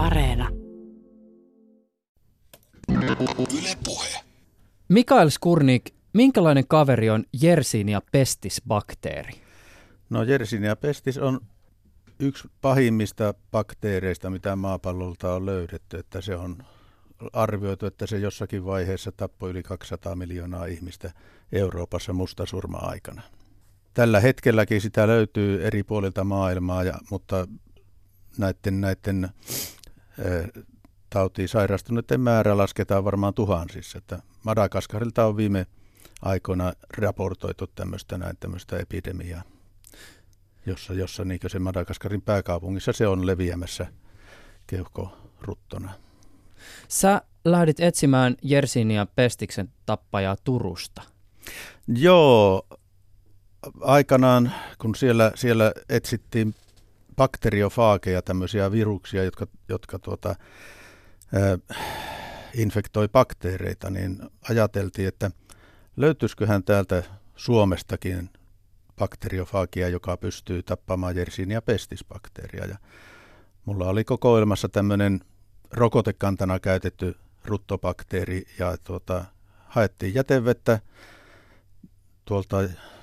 Areena. Yle Puhe. Mikael Skurnik, minkälainen kaveri on Yersinia pestis-bakteeri? No Yersinia pestis on yksi pahimmista bakteereista, mitä maapallolta on löydetty, että se on arvioitu, että se jossakin vaiheessa tappoi yli 200 miljoonaa ihmistä Euroopassa mustasurma-aikana. Tällä hetkelläkin sitä löytyy eri puolilta maailmaa, ja, mutta näiden, näiden tautiin sairastuneiden määrä lasketaan varmaan tuhansissa. Että Madagaskarilta on viime aikoina raportoitu tämmöistä, näin, tämmöistä epidemiaa, jossa, jossa niin se Madagaskarin pääkaupungissa se on leviämässä keuhkoruttona. Sä lähdit etsimään Jersinia Pestiksen tappajaa Turusta. Joo, aikanaan kun siellä, siellä etsittiin bakteriofaageja, tämmöisiä viruksia, jotka, jotka tuota, äh, infektoi bakteereita, niin ajateltiin, että löytyisiköhän täältä Suomestakin bakteriofaagia, joka pystyy tappamaan Yersinia pestisbakteeria. Ja mulla oli kokoelmassa tämmöinen rokotekantana käytetty ruttobakteeri ja tuota, haettiin jätevettä tuolta,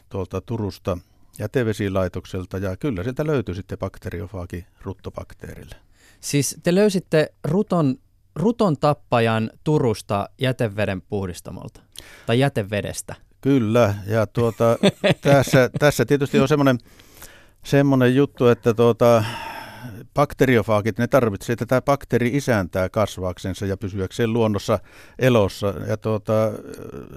tuolta Turusta jätevesilaitokselta ja kyllä sieltä löytyi sitten bakteriofaagi ruttobakteerille. Siis te löysitte ruton, ruton tappajan Turusta jäteveden puhdistamolta tai jätevedestä? Kyllä ja tuota, tässä, tässä tietysti on semmoinen, semmoinen juttu, että tuota, bakteriofaagit, ne tarvitsee tätä bakteeri isäntää kasvaaksensa ja pysyäkseen luonnossa elossa. Ja tuota,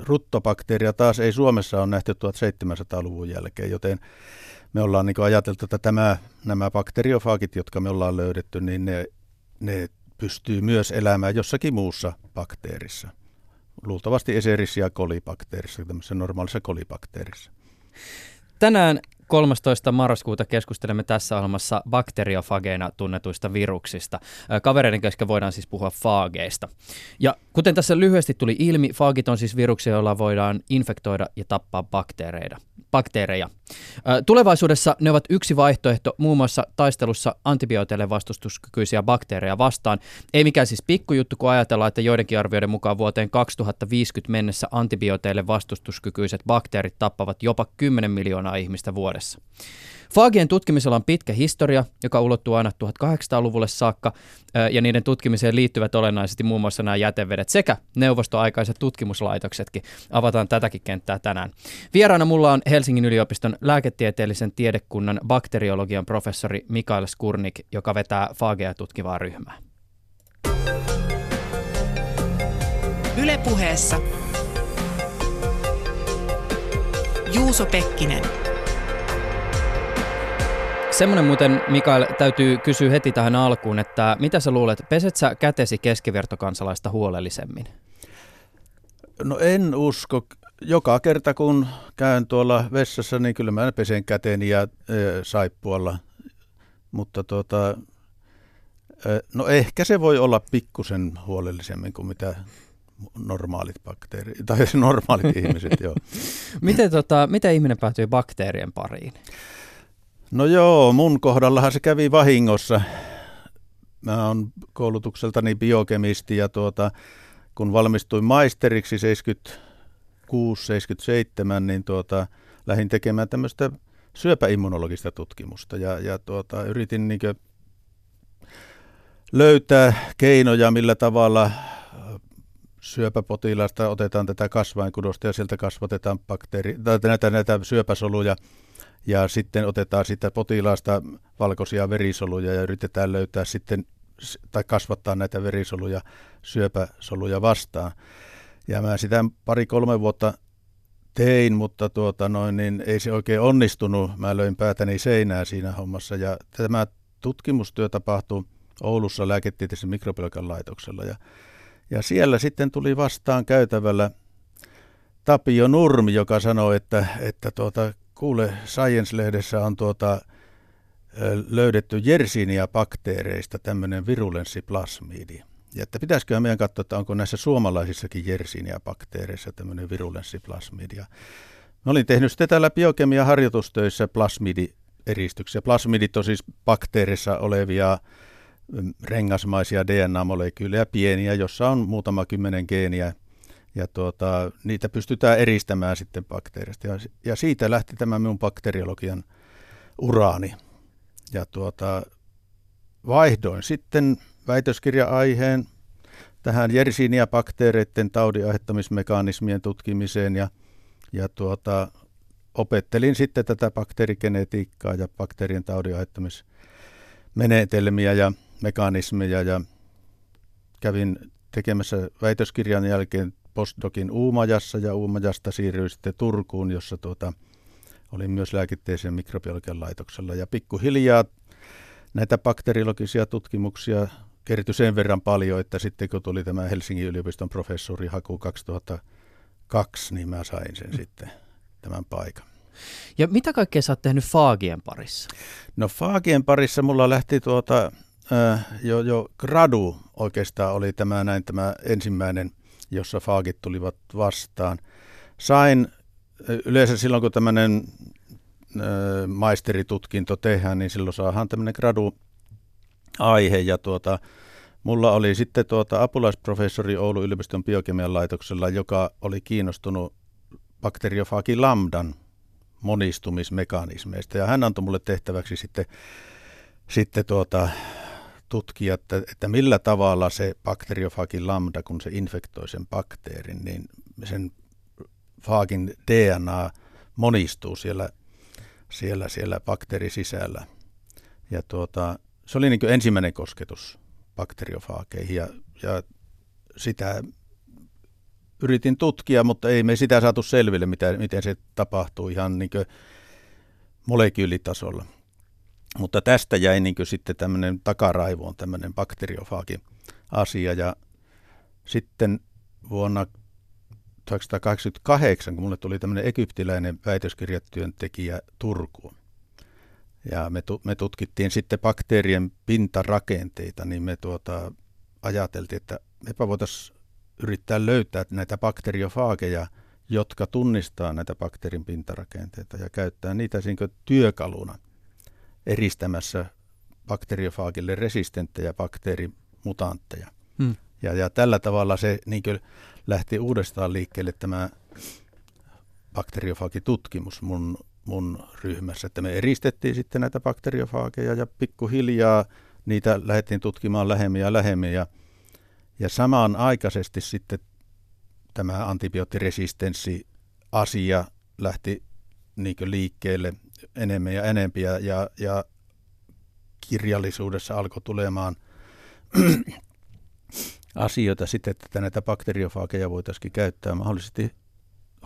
ruttobakteeria taas ei Suomessa ole nähty 1700-luvun jälkeen, joten me ollaan niin ajateltu, että tämä, nämä bakteriofaagit, jotka me ollaan löydetty, niin ne, ne pystyy myös elämään jossakin muussa bakteerissa. Luultavasti Escherichia kolibakteerissa, tämmöisessä normaalissa kolibakteerissa. Tänään 13. marraskuuta keskustelemme tässä ohjelmassa bakteriofageina tunnetuista viruksista. Kavereiden kesken voidaan siis puhua faageista. Ja kuten tässä lyhyesti tuli ilmi, faagit on siis viruksia, joilla voidaan infektoida ja tappaa bakteereita bakteereja. Tulevaisuudessa ne ovat yksi vaihtoehto muun muassa taistelussa antibiooteille vastustuskykyisiä bakteereja vastaan. Ei mikään siis pikkujuttu, kun ajatellaan, että joidenkin arvioiden mukaan vuoteen 2050 mennessä antibiooteille vastustuskykyiset bakteerit tappavat jopa 10 miljoonaa ihmistä vuodessa. Faagien tutkimisella on pitkä historia, joka ulottuu aina 1800-luvulle saakka, ja niiden tutkimiseen liittyvät olennaisesti muun muassa nämä jätevedet sekä neuvostoaikaiset tutkimuslaitoksetkin. Avataan tätäkin kenttää tänään. Vieraana mulla on Helsingin yliopiston lääketieteellisen tiedekunnan bakteriologian professori Mikael Skurnik, joka vetää faageja tutkivaa ryhmää. Ylepuheessa Juuso Pekkinen. Semmoinen muuten, Mikael, täytyy kysyä heti tähän alkuun, että mitä sä luulet, peset sä kätesi keskivertokansalaista huolellisemmin? No en usko. Joka kerta kun käyn tuolla vessassa, niin kyllä mä pesen käteni ja e, saippualla. Mutta tuota, e, no ehkä se voi olla pikkusen huolellisemmin kuin mitä normaalit bakteerit, tai normaalit ihmiset, joo. miten, tota, miten ihminen päätyy bakteerien pariin? No joo, mun kohdallahan se kävi vahingossa. Mä oon koulutukseltani biokemisti ja tuota, kun valmistuin maisteriksi 76-77, niin tuota, lähdin tekemään tämmöistä syöpäimmunologista tutkimusta ja, ja tuota, yritin niin löytää keinoja, millä tavalla syöpäpotilaasta otetaan tätä kasvainkudosta ja sieltä kasvatetaan bakteeri, tai näitä, näitä syöpäsoluja ja sitten otetaan sitä potilaasta valkoisia verisoluja ja yritetään löytää sitten tai kasvattaa näitä verisoluja syöpäsoluja vastaan. Ja mä sitä pari-kolme vuotta tein, mutta tuota noin, niin ei se oikein onnistunut. Mä löin päätäni seinää siinä hommassa ja tämä tutkimustyö tapahtui Oulussa lääketieteellisen mikrobiologian laitoksella ja, ja siellä sitten tuli vastaan käytävällä Tapio Nurmi, joka sanoi, että, että tuota, kuule, Science-lehdessä on tuota, löydetty jersinia bakteereista tämmöinen virulenssiplasmiidi. Ja että pitäisiköhän meidän katsoa, että onko näissä suomalaisissakin jersinia bakteereissa tämmöinen virulenssiplasmiidi. Ja mä olin tehnyt sitten täällä biokemia harjoitustöissä plasmidi eristyksiä. Plasmidit on siis bakteerissa olevia mm, rengasmaisia DNA-molekyylejä, pieniä, jossa on muutama kymmenen geeniä, ja tuota, niitä pystytään eristämään sitten bakteerista. Ja, ja siitä lähti tämä minun bakteriologian uraani. Ja tuota, vaihdoin sitten väitöskirja-aiheen tähän Yersinia-bakteereiden taudin aiheuttamismekanismien tutkimiseen ja, ja tuota, opettelin sitten tätä bakteerigenetiikkaa ja bakteerien taudin aiheuttamismenetelmiä ja mekanismeja ja kävin tekemässä väitöskirjan jälkeen postdokin Uumajassa ja Uumajasta siirryin sitten Turkuun, jossa tuota, olin myös lääketteisen mikrobiologian laitoksella ja pikkuhiljaa näitä bakteriologisia tutkimuksia kertyi sen verran paljon, että sitten kun tuli tämä Helsingin yliopiston professori Haku 2002, niin mä sain sen sitten tämän paikan. Ja mitä kaikkea sä oot tehnyt faagien parissa? No faagien parissa mulla lähti tuota, äh, jo, jo gradu oikeastaan oli tämä näin tämä ensimmäinen, jossa faagit tulivat vastaan. Sain yleensä silloin, kun tämmöinen maisteritutkinto tehdään, niin silloin saadaan tämmöinen gradu aihe ja tuota, mulla oli sitten tuota apulaisprofessori Oulun yliopiston biokemian laitoksella, joka oli kiinnostunut bakteriofaagi lambdan monistumismekanismeista ja hän antoi mulle tehtäväksi sitten, sitten tuota, tutkia, että, että millä tavalla se bakteriofaagi lambda, kun se infektoi sen bakteerin, niin sen faagin DNA monistuu siellä, siellä, siellä bakteerisisällä. Ja tuota, se oli niin ensimmäinen kosketus bakteriofaageihin ja, ja sitä yritin tutkia, mutta ei me sitä saatu selville, mitä, miten se tapahtuu ihan niin molekyylitasolla. Mutta tästä jäi niin sitten tämmöinen takaraivoon tämmöinen bakteriofaagi asia. Ja sitten vuonna 1988, kun mulle tuli tämmöinen egyptiläinen väitöskirjatyöntekijä Turkuun, ja me, me tutkittiin sitten bakteerien pintarakenteita, niin me tuota, ajateltiin, että mepä voitaisiin yrittää löytää näitä bakteriofaageja, jotka tunnistaa näitä bakteerin pintarakenteita ja käyttää niitä työkaluna eristämässä bakteriofaagille resistenttejä bakteerimutantteja. Hmm. Ja, ja tällä tavalla se niin lähti uudestaan liikkeelle tämä bakteriofaagitutkimus mun mun ryhmässä, että me eristettiin sitten näitä bakteriofaageja ja pikkuhiljaa niitä lähdettiin tutkimaan lähemmin ja lähemmin ja, ja samanaikaisesti sitten tämä antibioottiresistenssi asia lähti niin liikkeelle enemmän ja enempiä ja, ja kirjallisuudessa alkoi tulemaan asioita sitten, että näitä bakteriofaageja voitaisiin käyttää mahdollisesti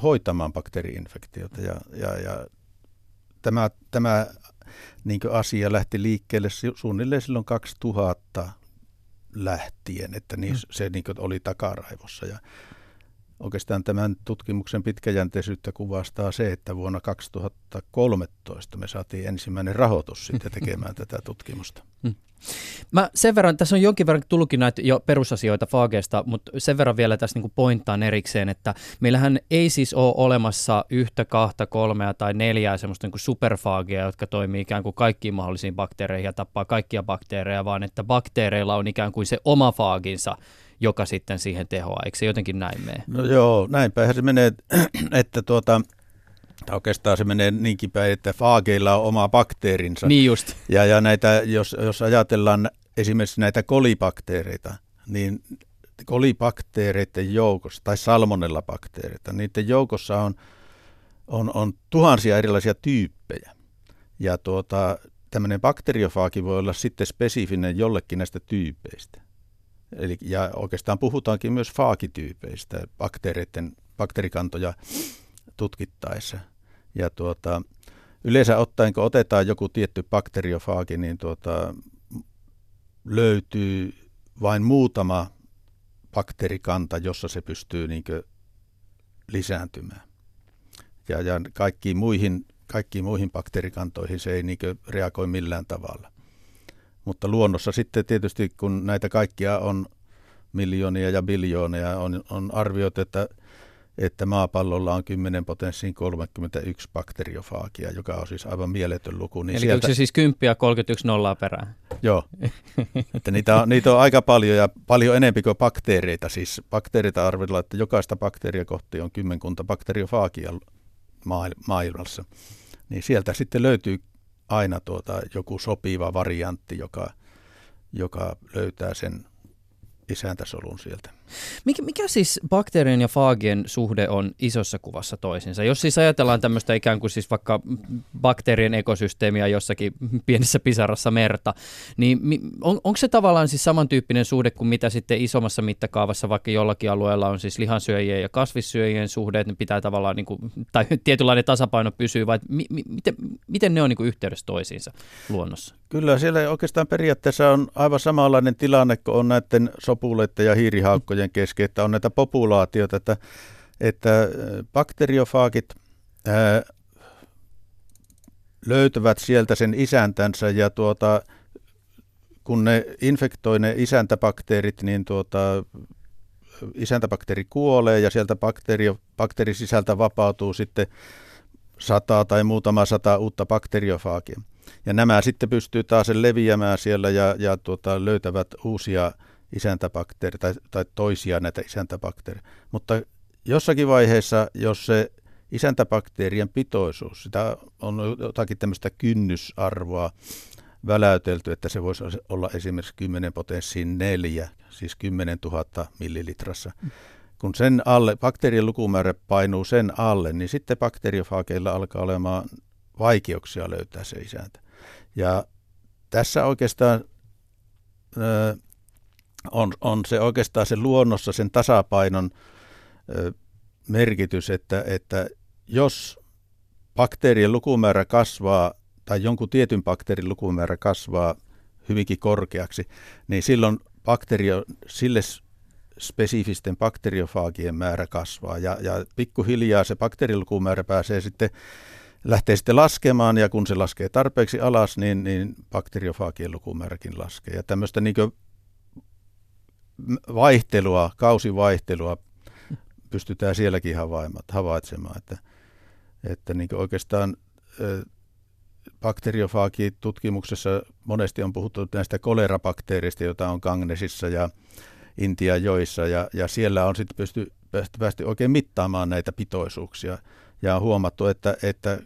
hoitamaan bakteriinfektiota ja, ja, ja tämä, tämä niin asia lähti liikkeelle suunnilleen silloin 2000 lähtien, että niin, mm. se niin oli takaraivossa. Ja oikeastaan tämän tutkimuksen pitkäjänteisyyttä kuvastaa se, että vuonna 2013 me saatiin ensimmäinen rahoitus sitten tekemään tätä tutkimusta. Mm. Mä sen verran, tässä on jonkin verran tullutkin näitä jo perusasioita faageista, mutta sen verran vielä tässä niin pointtaan erikseen, että meillähän ei siis ole olemassa yhtä, kahta, kolmea tai neljää semmoista niin superfaagia, jotka toimii ikään kuin kaikkiin mahdollisiin bakteereihin ja tappaa kaikkia bakteereja, vaan että bakteereilla on ikään kuin se oma faaginsa, joka sitten siihen tehoaa. Eikö se jotenkin näin mene? No joo, näinpähän se menee, että tuota, Oikeastaan se menee niinkin päin, että faageilla on oma bakteerinsa. Niin just. Ja, ja näitä, jos, jos ajatellaan esimerkiksi näitä kolibakteereita, niin kolibakteereiden joukossa, tai salmonellabakteereita, niiden joukossa on, on, on tuhansia erilaisia tyyppejä. Ja tuota, tämmöinen bakteriofaagi voi olla sitten spesifinen jollekin näistä tyypeistä. Eli, ja oikeastaan puhutaankin myös faagityypeistä, bakteereiden, bakterikantoja tutkittaessa. Ja tuota, yleensä ottaen, kun otetaan joku tietty bakteriofaagi, niin tuota, löytyy vain muutama bakteerikanta, jossa se pystyy niin lisääntymään. Ja, ja kaikkiin, muihin, kaikkiin muihin bakteerikantoihin se ei niin reagoi millään tavalla. Mutta luonnossa sitten tietysti, kun näitä kaikkia on miljoonia ja biljoonia, on, on arvioitu, että että maapallolla on 10 potenssiin 31 bakteriofaagia, joka on siis aivan mieletön luku. Niin Eli sieltä, onko se siis 10 ja 31 nollaa perään? Joo, että niitä, on, niitä on aika paljon ja paljon enemmän kuin bakteereita. Siis bakteereita arvitellaan, että jokaista bakteeria kohti on kymmenkunta bakteriofaagia maailmassa. Niin sieltä sitten löytyy aina tuota joku sopiva variantti, joka, joka löytää sen isäntäsolun sieltä. Mikä, mikä siis bakteerien ja faagien suhde on isossa kuvassa toisinsa? Jos siis ajatellaan tämmöistä ikään kuin siis vaikka bakteerien ekosysteemiä jossakin pienessä pisarassa merta, niin on, onko se tavallaan siis samantyyppinen suhde kuin mitä sitten isommassa mittakaavassa vaikka jollakin alueella on siis lihansyöjien ja kasvissyöjien suhde, että ne pitää tavallaan, niin kuin, tai tietynlainen tasapaino pysyy, vai mi, mi, miten, miten ne on niin kuin yhteydessä toisiinsa luonnossa? Kyllä siellä oikeastaan periaatteessa on aivan samanlainen tilanne kuin on näiden sopuleiden ja hiirihaukkojen niiden kesken, että on näitä populaatioita, että, että äh, bakteriofaagit ää, äh, löytävät sieltä sen isäntänsä ja tuota, kun ne infektoi ne isäntäbakteerit, niin tuota, isäntäbakteeri kuolee ja sieltä bakteeri, bakteerisisältä vapautuu sitten sata tai muutama sata uutta bakteriofaagia. Ja nämä sitten pystyy taas leviämään siellä ja, ja tuota, löytävät uusia isäntäbakteeri tai, tai toisia näitä isäntäbakteereja. Mutta jossakin vaiheessa, jos se isäntäbakteerien pitoisuus, sitä on jotakin tämmöistä kynnysarvoa väläytelty, että se voisi olla esimerkiksi 10 potenssiin 4, siis 10 000 millilitrassa. Kun sen alle, bakteerien lukumäärä painuu sen alle, niin sitten bakteriofaakeilla alkaa olemaan vaikeuksia löytää se isäntä. Ja tässä oikeastaan on, on se oikeastaan se luonnossa sen tasapainon ö, merkitys, että, että jos bakteerien lukumäärä kasvaa tai jonkun tietyn bakteerin lukumäärä kasvaa hyvinkin korkeaksi, niin silloin bakterio, sille spesifisten bakteriofaagien määrä kasvaa ja, ja pikkuhiljaa se bakteerilukumäärä pääsee sitten lähtee sitten laskemaan ja kun se laskee tarpeeksi alas, niin, niin bakteriofaagien lukumääräkin laskee. Ja tämmöistä niin vaihtelua, kausivaihtelua pystytään sielläkin havaitsemaan. Että, että niin oikeastaan bakteriofaagitutkimuksessa monesti on puhuttu näistä kolerabakteereista, joita on Gangnesissa ja Intian joissa, ja, ja siellä on sitten pysty, päästy, päästy oikein mittaamaan näitä pitoisuuksia. Ja on huomattu, että, että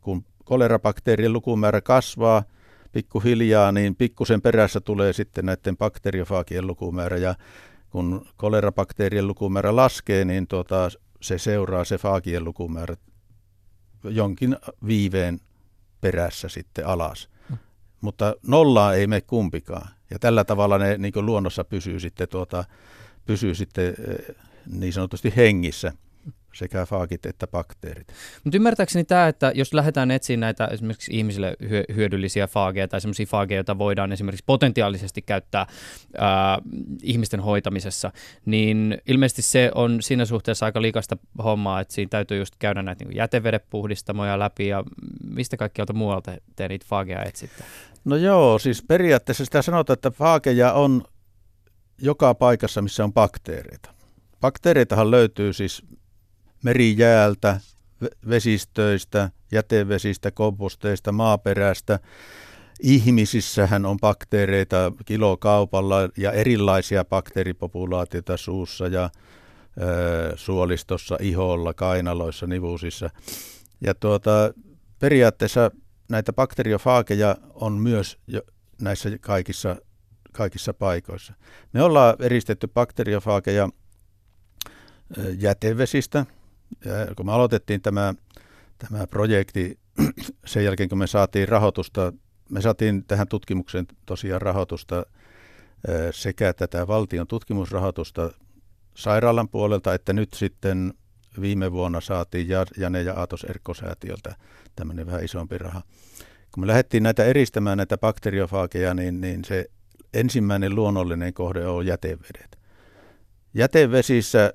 kun kolerabakteerien lukumäärä kasvaa – pikkuhiljaa, niin pikkusen perässä tulee sitten näiden bakteriofaagien lukumäärä ja kun kolerabakteerien lukumäärä laskee, niin tuota, se seuraa se faagien lukumäärä jonkin viiveen perässä sitten alas. Mm. Mutta nollaa ei mene kumpikaan. Ja tällä tavalla ne niin luonnossa pysyy sitten, tuota, pysyy sitten eh, niin sanotusti hengissä sekä faagit että bakteerit. Mutta ymmärtääkseni tämä, että jos lähdetään etsimään näitä esimerkiksi ihmisille hyödyllisiä faageja tai sellaisia faageja, joita voidaan esimerkiksi potentiaalisesti käyttää ää, ihmisten hoitamisessa, niin ilmeisesti se on siinä suhteessa aika liikasta hommaa, että siinä täytyy just käydä näitä niin jätevedepuhdistamoja läpi ja mistä kaikkialta muualta te niitä faageja etsitte? No joo, siis periaatteessa sitä sanotaan, että faageja on joka paikassa, missä on bakteereita. Bakteereitahan löytyy siis merijäältä, vesistöistä, jätevesistä, komposteista, maaperästä. Ihmisissähän on bakteereita kilokaupalla ja erilaisia bakteeripopulaatioita suussa ja ö, suolistossa, iholla, kainaloissa, nivusissa. Ja tuota, periaatteessa näitä bakteriofaakeja on myös jo näissä kaikissa, kaikissa paikoissa. Me ollaan eristetty bakteriofaakeja jätevesistä, ja kun me aloitettiin tämä, tämä projekti sen jälkeen, kun me saatiin rahoitusta, me saatiin tähän tutkimukseen tosiaan rahoitusta sekä tätä valtion tutkimusrahoitusta sairaalan puolelta, että nyt sitten viime vuonna saatiin Jane ja Aatos Erkkosäätiöltä tämmöinen vähän isompi raha. Kun me lähdettiin näitä eristämään näitä bakteriofaageja, niin, niin se ensimmäinen luonnollinen kohde on jätevedet. Jätevesissä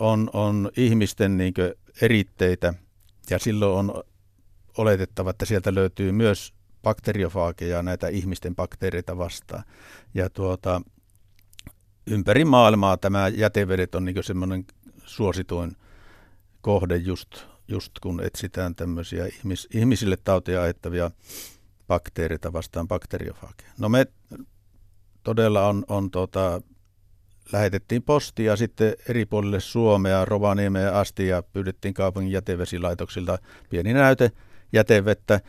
on, on ihmisten niin eritteitä ja silloin on oletettava, että sieltä löytyy myös bakteriofaageja näitä ihmisten bakteereita vastaan. Ja tuota, ympäri maailmaa tämä jätevedet on niin semmoinen suosituin kohde just, just kun etsitään tämmöisiä ihmis, ihmisille tautia aiheuttavia bakteereita vastaan bakteriofaageja. No me todella on, on tota, lähetettiin postia sitten eri puolille Suomea, Rovaniemeen asti ja pyydettiin kaupungin jätevesilaitoksilta pieni näyte jätevettä.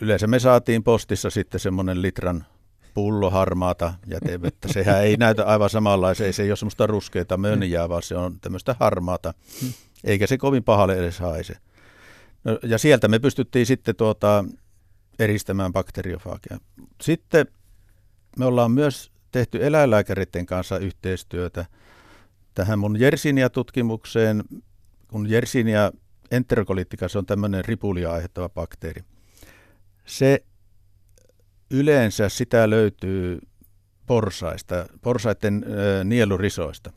Yleensä me saatiin postissa sitten semmoinen litran pullo harmaata jätevettä. Sehän ei näytä aivan samanlaista, ei se ei ole semmoista ruskeita mönjää, vaan se on tämmöistä harmaata, eikä se kovin pahalle edes haise. No, ja sieltä me pystyttiin sitten tuota, eristämään bakteriofaagia. Sitten me ollaan myös tehty eläinlääkäreiden kanssa yhteistyötä tähän mun Yersinia-tutkimukseen, kun Yersinia enterokoliittika, se on tämmöinen ripulia aiheuttava bakteeri. Se yleensä sitä löytyy porsaista, porsaiden ö, nielurisoista.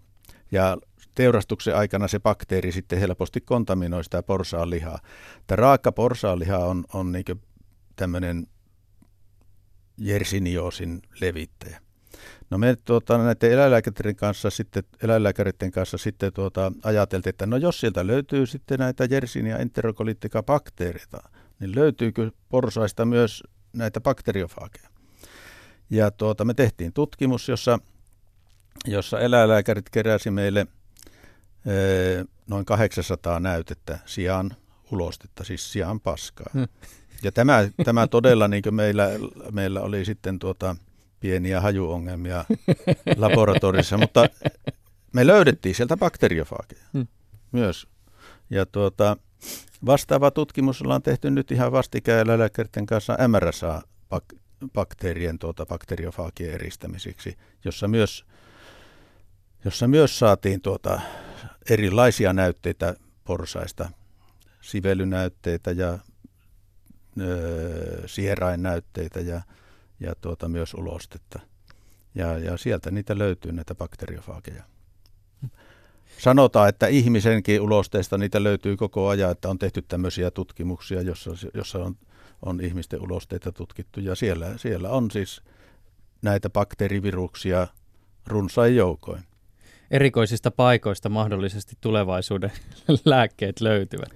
Ja teurastuksen aikana se bakteeri sitten helposti kontaminoi sitä porsaan lihaa. Tämä raaka porsaan liha on, on niin tämmöinen jersinioosin levittäjä. No me tuota, näiden eläinlääkäreiden kanssa sitten, eläinlääkäreiden kanssa sitten tuota, ajateltiin, että no jos sieltä löytyy sitten näitä Yersinia enterokoliittika bakteereita, niin löytyykö porsaista myös näitä bakteriofaageja? Ja tuota, me tehtiin tutkimus, jossa, jossa eläinlääkärit keräsi meille e, noin 800 näytettä sijaan ulostetta, siis sijaan paskaa. Hmm. Ja tämä, tämä todella niin meillä, meillä oli sitten tuota, pieniä hajuongelmia laboratoriossa, mutta me löydettiin sieltä bakteriofaageja hmm. myös. Ja tuota, vastaava tutkimus ollaan tehty nyt ihan vastikään eläinlääkäritten kanssa MRSA-bakteerien tuota, bakteriofaagien eristämiseksi, jossa myös, jossa myös saatiin tuota, erilaisia näytteitä porsaista, sivelynäytteitä ja ö, sierainnäytteitä ja ja tuota, myös ulostetta. Ja, ja sieltä niitä löytyy näitä bakteriofaageja. Sanotaan, että ihmisenkin ulosteista niitä löytyy koko ajan, että on tehty tämmöisiä tutkimuksia, jossa, jossa on, on ihmisten ulosteita tutkittu. Ja siellä, siellä on siis näitä bakteeriviruksia runsain joukoin. Erikoisista paikoista mahdollisesti tulevaisuuden lääkkeet löytyvät.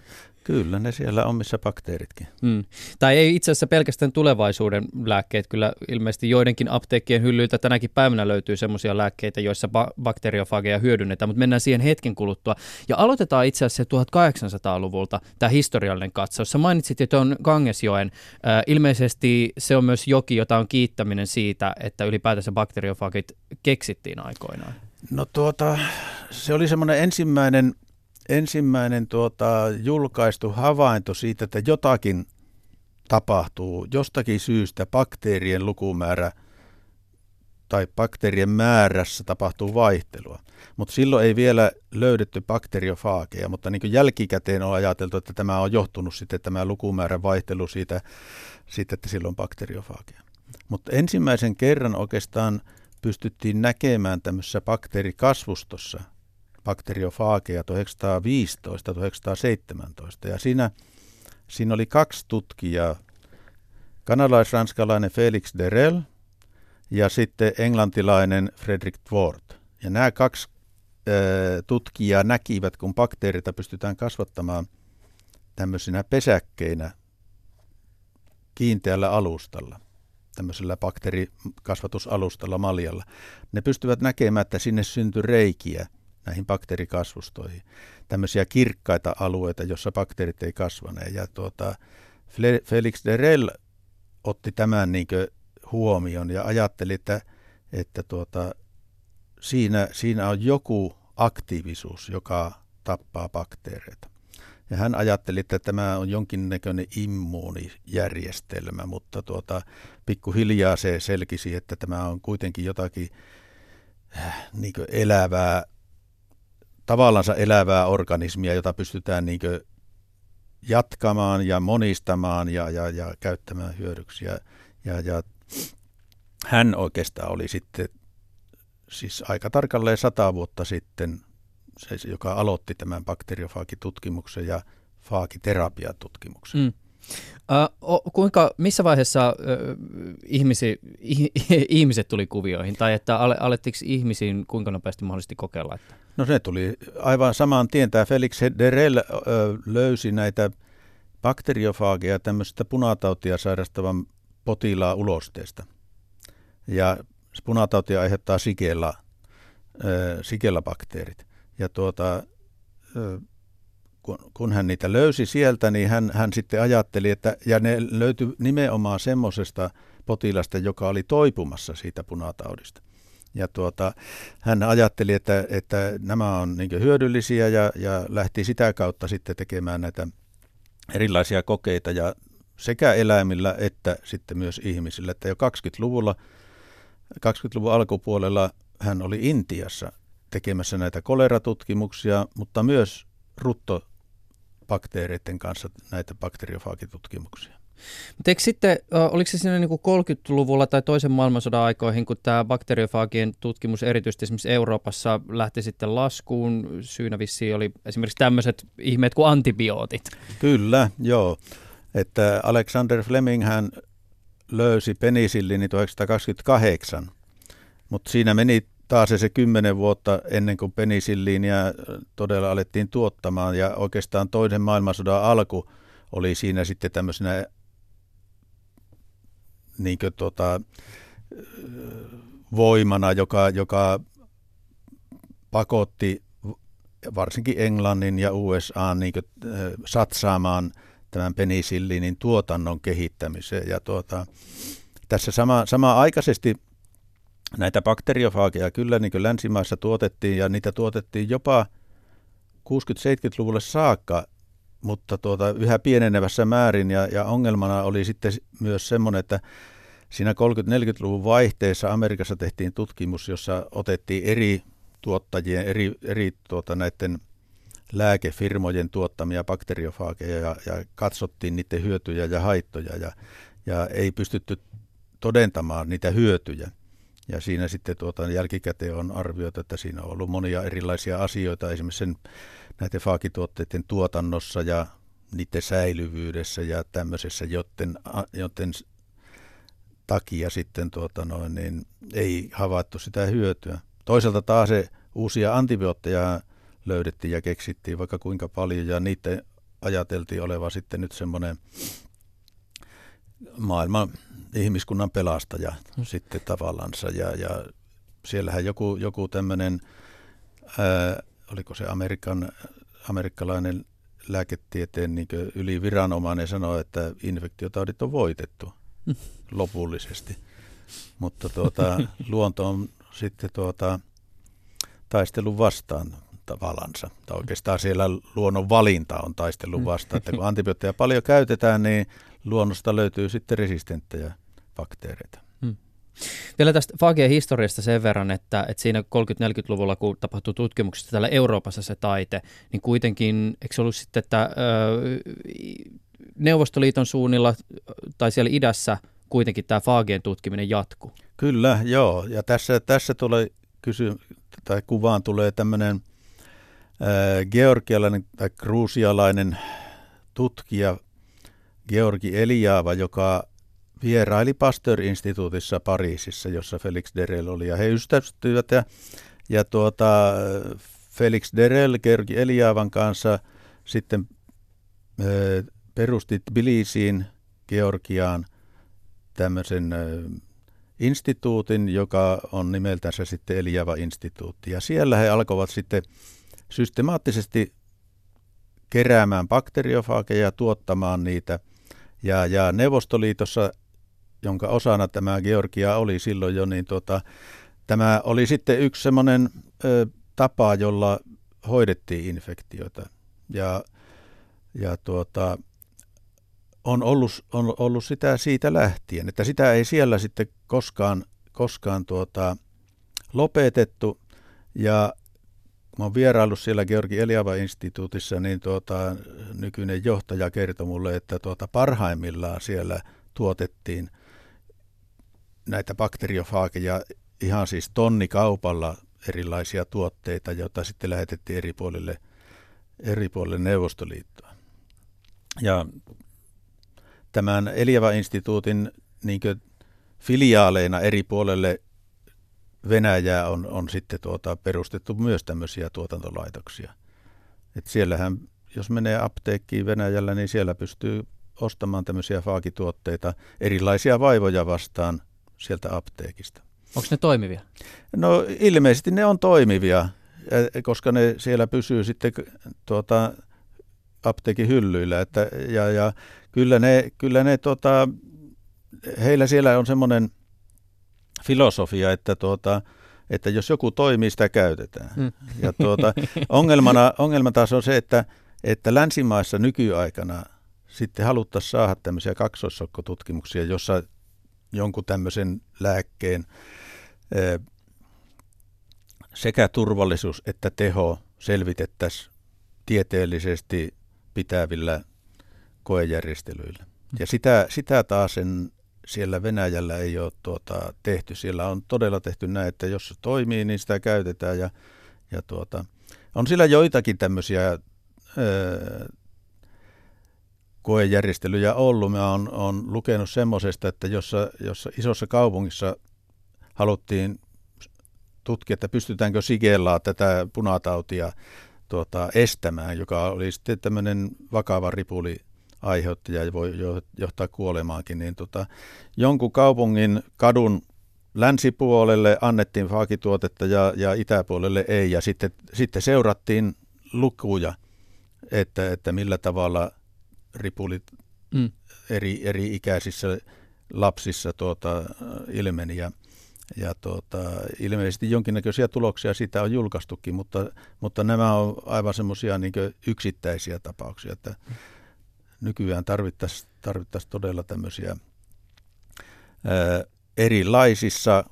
Kyllä, ne siellä on missä bakteeritkin. Mm. Tai ei itse asiassa pelkästään tulevaisuuden lääkkeet, kyllä ilmeisesti joidenkin apteekkien hyllyiltä tänäkin päivänä löytyy sellaisia lääkkeitä, joissa ba- bakteriofageja hyödynnetään, mutta mennään siihen hetken kuluttua. Ja aloitetaan itse asiassa 1800-luvulta tämä historiallinen katsaus. Sä mainitsit, että on Gangesjoen. Äh, ilmeisesti se on myös joki, jota on kiittäminen siitä, että ylipäätänsä bakteriofagit keksittiin aikoinaan. No tuota, se oli semmoinen ensimmäinen ensimmäinen tuota, julkaistu havainto siitä, että jotakin tapahtuu, jostakin syystä bakteerien lukumäärä tai bakteerien määrässä tapahtuu vaihtelua. Mutta silloin ei vielä löydetty bakteriofaageja, mutta niin jälkikäteen on ajateltu, että tämä on johtunut sitten tämä lukumäärän vaihtelu siitä, siitä että silloin on bakteriofaageja. Mutta ensimmäisen kerran oikeastaan pystyttiin näkemään tämmöisessä bakteerikasvustossa – bakteriofaageja 1915-1917. Ja siinä, siinä oli kaksi tutkijaa, kanalais-ranskalainen Felix Derel ja sitten englantilainen Frederick Dwort. Ja nämä kaksi tutkijaa näkivät, kun bakteereita pystytään kasvattamaan tämmöisinä pesäkkeinä kiinteällä alustalla, tämmöisellä bakteerikasvatusalustalla maljalla. Ne pystyvät näkemään, että sinne syntyy reikiä – näihin bakteerikasvustoihin, tämmöisiä kirkkaita alueita, jossa bakteerit ei kasvaneet. Ja tuota, Felix Derel otti tämän niin huomioon ja ajatteli, että, että tuota, siinä, siinä on joku aktiivisuus, joka tappaa bakteereita. Ja hän ajatteli, että tämä on jonkinnäköinen immuunijärjestelmä, mutta tuota, pikkuhiljaa se selkisi, että tämä on kuitenkin jotakin niin elävää tavallansa elävää organismia, jota pystytään niin jatkamaan ja monistamaan ja, ja, ja käyttämään hyödyksi. Ja, ja, ja hän oikeastaan oli sitten siis aika tarkalleen sata vuotta sitten se, joka aloitti tämän bakteriofaagitutkimuksen ja faagiterapiatutkimuksen. Mm. Uh, kuinka, missä vaiheessa uh, ihmisi, ihmiset tuli kuvioihin, tai että alettiinko ihmisiin kuinka nopeasti mahdollisesti kokeilla? Että? No se tuli aivan samaan tien. Tämä Felix Derel uh, löysi näitä bakteriofaageja tämmöisestä punatautia sairastavan potilaan ulosteesta. Ja punatautia aiheuttaa sikella, sikella bakteerit. Ja tuota, kun, kun hän niitä löysi sieltä, niin hän, hän sitten ajatteli, että ja ne löytyi nimenomaan semmoisesta potilasta, joka oli toipumassa siitä punataudista. Ja tuota, hän ajatteli, että, että nämä on niin hyödyllisiä ja, ja lähti sitä kautta sitten tekemään näitä erilaisia kokeita ja sekä eläimillä että sitten myös ihmisillä. Että jo 20-luvulla, 20-luvun alkupuolella hän oli Intiassa tekemässä näitä koleratutkimuksia, mutta myös ruttobakteereiden kanssa näitä bakteriofaagitutkimuksia. Mutta eikö sitten, oliko se siinä niin 30-luvulla tai toisen maailmansodan aikoihin, kun tämä bakteriofaagien tutkimus erityisesti esimerkiksi Euroopassa lähti sitten laskuun, syynä vissiin oli esimerkiksi tämmöiset ihmeet kuin antibiootit? Kyllä, joo. Että Alexander Fleming hän löysi penisillini 1928, mutta siinä meni taas se kymmenen vuotta ennen kuin penisilliiniä todella alettiin tuottamaan ja oikeastaan toisen maailmansodan alku oli siinä sitten tämmöisenä niin tota, voimana, joka, joka pakotti varsinkin Englannin ja USA niin kuin, satsaamaan tämän penisillinin tuotannon kehittämiseen. Ja tuota, tässä sama, sama aikaisesti näitä kyllä niin länsimaissa tuotettiin ja niitä tuotettiin jopa 60-70-luvulle saakka, mutta tuota, yhä pienenevässä määrin ja, ja ongelmana oli sitten myös semmoinen, että siinä 30-40-luvun vaihteessa Amerikassa tehtiin tutkimus, jossa otettiin eri tuottajien, eri, eri tuota, näiden lääkefirmojen tuottamia bakteriofaageja ja, ja katsottiin niiden hyötyjä ja haittoja ja, ja ei pystytty todentamaan niitä hyötyjä. Ja siinä sitten tuota, jälkikäteen on arvioitu, että siinä on ollut monia erilaisia asioita, esimerkiksi sen, näiden faakituotteiden tuotannossa ja niiden säilyvyydessä ja tämmöisessä, joten, joten takia sitten tuota noin, niin ei havaittu sitä hyötyä. Toisaalta taas se uusia antibiootteja löydettiin ja keksittiin vaikka kuinka paljon ja niiden ajateltiin olevan sitten nyt semmoinen maailman ihmiskunnan pelastaja mm. sitten tavallansa. Ja, ja siellähän joku, joku tämmöinen, oliko se Amerikan, amerikkalainen lääketieteen niin yliviranomainen sanoi, että infektiotaudit on voitettu mm. lopullisesti. Mutta tuota, luonto on sitten tuota, taistelun vastaan tavallansa. Tai oikeastaan siellä luonnon valinta on taistelun mm. vastaan. Että kun antibiootteja paljon käytetään, niin luonnosta löytyy sitten resistenttejä bakteereita. Hmm. Vielä tästä faagien historiasta sen verran, että, että siinä 30-40-luvulla, kun tapahtui tutkimuksista täällä Euroopassa se taite, niin kuitenkin, eikö se ollut sitten, että ö, Neuvostoliiton suunnilla tai siellä idässä kuitenkin tämä faagien tutkiminen jatkuu? Kyllä, joo. Ja tässä, tässä tulee kysy, tai kuvaan tulee tämmöinen georgialainen tai kruusialainen tutkija Georgi Eliava, joka vieraili Pasteur-instituutissa Pariisissa, jossa Felix Derel oli, ja he ystävystyivät, ja, ja tuota, Felix Derel Georgi Eliavan kanssa sitten ö, perusti Tbilisiin, Georgiaan, tämmöisen ö, instituutin, joka on nimeltänsä sitten Eliava-instituutti. Ja siellä he alkoivat sitten systemaattisesti keräämään bakteriofaageja ja tuottamaan niitä. Ja, ja Neuvostoliitossa jonka osana tämä Georgia oli silloin jo, niin tota, tämä oli sitten yksi semmoinen tapa, jolla hoidettiin infektioita. Ja, ja tuota, on ollut, on ollut sitä siitä lähtien, että sitä ei siellä sitten koskaan, koskaan tuota, lopetettu. Ja kun olen vieraillut siellä Georgi Eliava-instituutissa, niin tuota, nykyinen johtaja kertoi mulle, että tuota, parhaimmillaan siellä tuotettiin – näitä bakteriofaageja ihan siis tonnikaupalla erilaisia tuotteita, joita sitten lähetettiin eri puolille, eri puolille Neuvostoliittoa. Ja tämän Eliava-instituutin niin filiaaleina eri puolelle Venäjää on, on sitten tuota, perustettu myös tämmöisiä tuotantolaitoksia. Et siellähän, jos menee apteekkiin Venäjällä, niin siellä pystyy ostamaan tämmöisiä faakituotteita, erilaisia vaivoja vastaan sieltä apteekista. Onko ne toimivia? No ilmeisesti ne on toimivia, koska ne siellä pysyy sitten tuota, apteekin hyllyillä. Että, ja, ja kyllä ne, kyllä ne tota, heillä siellä on semmoinen filosofia, että, tuota, että jos joku toimii, sitä käytetään. Mm. Ja tuota, ongelmana, ongelma taas on se, että, että länsimaissa nykyaikana sitten haluttaisiin saada tämmöisiä kaksoissokkotutkimuksia, jossa jonkun tämmöisen lääkkeen sekä turvallisuus että teho selvitettäisiin tieteellisesti pitävillä koejärjestelyillä. Ja sitä, sitä taas sen siellä Venäjällä ei ole tuota, tehty. Siellä on todella tehty näin, että jos se toimii, niin sitä käytetään. Ja, ja tuota, on sillä joitakin tämmöisiä öö, koejärjestelyjä ollut. Mä oon, oon lukenut semmoisesta, että jossa, jossa isossa kaupungissa haluttiin tutkia, että pystytäänkö Sigellaa tätä punatautia tuota, estämään, joka oli sitten tämmöinen vakava ripuli aiheuttaja ja voi johtaa kuolemaankin, niin tota, jonkun kaupungin kadun länsipuolelle annettiin faakituotetta ja, ja itäpuolelle ei, ja sitten, sitten seurattiin lukuja, että, että millä tavalla ripulit mm. eri, eri ikäisissä lapsissa tuota, ilmeni. Ja, ja tuota, ilmeisesti jonkinnäköisiä tuloksia siitä on julkaistukin, mutta, mutta nämä on aivan semmoisia niin yksittäisiä tapauksia, että nykyään tarvittaisiin tarvittais todella tämmöisiä ää, erilaisissa